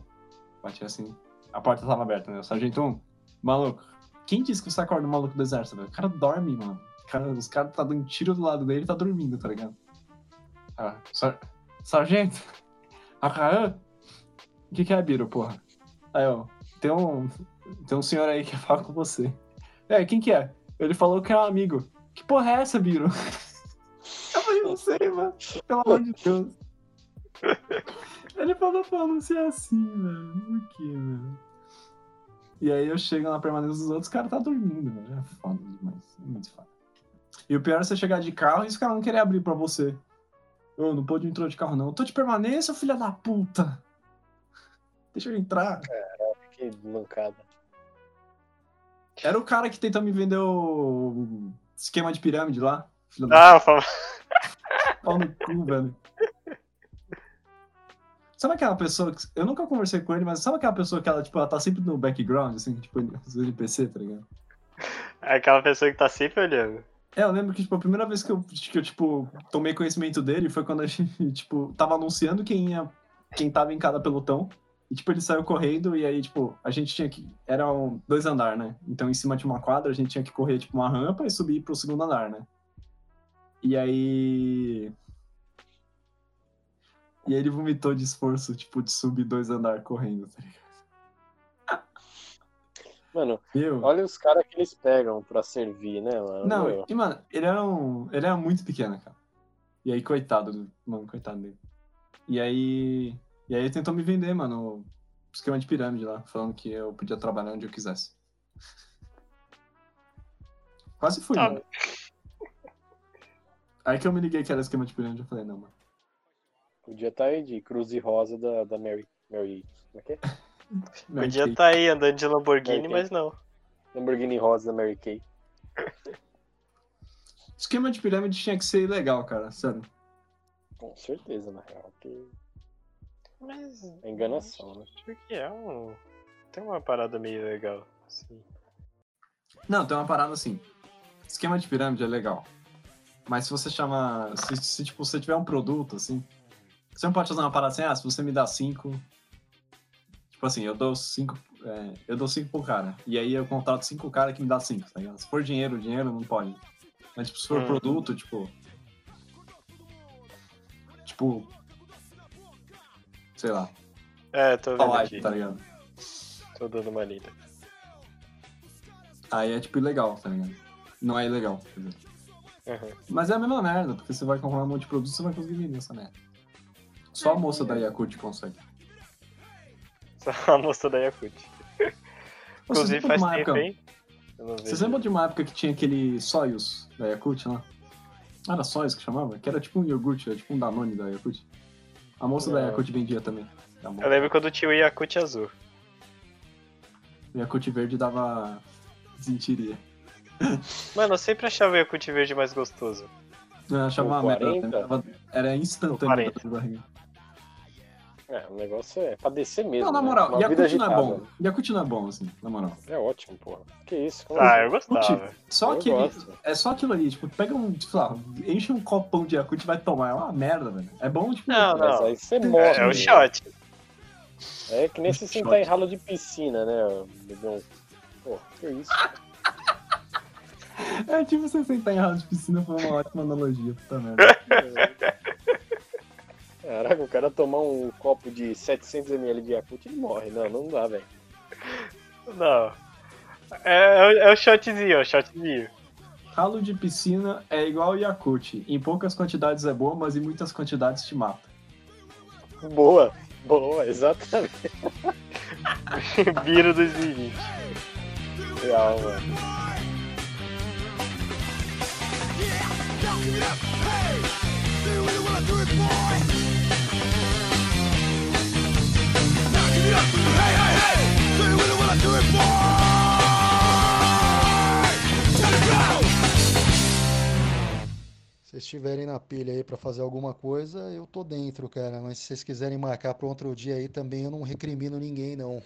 bati assim, a porta tava aberta, né? O sargento 1, maluco, quem disse que você acorda o maluco do exército, velho? O cara dorme, mano. O cara, os caras tá dando tiro do lado dele e tá dormindo, tá ligado? Ah, sar, sargento, Acaã, o que que é, Biro, porra? Aí, ó, tem um, tem um senhor aí que fala com você. É, quem que é? Ele falou que é um amigo. Que porra é essa, Biro? Eu falei, não sei, mano. Pelo amor de Deus. Ele falou pra ser assim, velho. Por quê, velho? E aí eu chego na permanência dos outros, os caras tá dormindo, velho. É foda demais. É muito foda. E o pior é você chegar de carro e os caras não querem abrir pra você. Ô, não pode entrar de carro, não. Eu tô de permanência, filha da puta. Deixa eu entrar. Que mancada. Era o cara que tenta me vender o esquema de pirâmide lá. Filho da Ah, fala- pau no cu, velho. Sabe aquela pessoa que. Eu nunca conversei com ele, mas sabe aquela pessoa que ela, tipo, ela tá sempre no background, assim, tipo, os NPC, tá ligado? é aquela pessoa que tá sempre olhando. É, eu lembro que, tipo, a primeira vez que eu, que eu tipo, tomei conhecimento dele foi quando a gente, tipo, tava anunciando quem ia, quem tava em cada pelotão. E, tipo, ele saiu correndo e aí, tipo, a gente tinha que... Eram dois andar, né? Então, em cima de uma quadra, a gente tinha que correr, tipo, uma rampa e subir pro segundo andar, né? E aí... E aí ele vomitou de esforço, tipo, de subir dois andar correndo, tá ligado? Mano, Meu... olha os caras que eles pegam pra servir, né, mano? Não, Meu, e, mano, ele era um. Ele era muito pequeno, cara. E aí, coitado do. Mano, coitado dele. E aí. E aí ele tentou me vender, mano, o esquema de pirâmide lá, falando que eu podia trabalhar onde eu quisesse. Quase fui, Ah. mano. Aí que eu me liguei que era esquema de pirâmide, eu falei, não, mano. Podia estar aí de Cruz e Rosa da, da Mary. Mary. Como é que é? Mary Podia estar aí andando de Lamborghini, mas não. Lamborghini Rosa da Mary Kay. Esquema de pirâmide tinha que ser legal, cara, sério. Com certeza, na real. Que Mas. é enganação, né? Acho que é um. Tem uma parada meio legal. Assim. Não, tem uma parada assim. Esquema de pirâmide é legal. Mas se você chama. Se, se, tipo, você tiver um produto, assim. Você não pode fazer uma parada assim, ah, se você me dá cinco. Tipo assim, eu dou cinco. é, eu dou cinco pro cara. E aí eu contrato cinco cara que me dá cinco, tá ligado? Se for dinheiro, dinheiro não pode. Mas tipo, se for Hum. produto, tipo. Tipo. Sei lá. É, tô vendo Live, aqui. tá ligado? Tô dando uma lida. Aí é tipo ilegal, tá ligado? Não é ilegal, quer dizer. Uhum. Mas é a mesma merda, porque você vai comprar um monte de produto você vai conseguir vender essa merda. Só a moça da Yakut consegue. Só a moça da Yakut. Inclusive faz de uma tempo, época, hein? Vocês lembram de uma época que tinha aquele Soyuz da Yakut lá? Era Soyuz que chamava? Que era tipo um iogurte, era tipo um Danone da Yakut. A moça da Não. Yakut vendia também. Eu lembro quando tinha o Yakut azul. O Yakut verde dava desentiria. Mano, eu sempre achava o Yakut verde mais gostoso. Eu achava uma merda. 40? dava- Era instantâneo 40. da barriga. É, o negócio é pra descer mesmo. Não, na né? moral, vida Yakut não é bom. né? Eu não é bom, assim, na moral. É ótimo, porra. Que isso? Como Ah, assim? eu gostava. Só Eu aquele. gosto. É só aquilo ali, tipo, pega um, sei lá, enche um copão de Yakut e vai tomar. É uma merda, velho. É bom, tipo. Não, Mas não. aí você morre. É, é o né? shot. É que nem se sentar em ralo de piscina, né? Pô, que isso? É tipo você sentar em ralo de piscina foi uma ótima analogia, puta merda. Caraca, o cara tomar um copo de 700ml de Yakult, ele morre. Não, não dá, velho. Não. É, é, o- é o shotzinho, é o shotzinho. Ralo de piscina é igual Yakut. Em poucas quantidades é bom, mas em muitas quantidades te mata. Boa. Boa, exatamente. Biro 2020. Real, mano. Se vocês estiverem na pilha aí pra fazer alguma coisa, eu tô dentro, cara. Mas se vocês quiserem marcar pra outro dia aí também, eu não recrimino ninguém, não.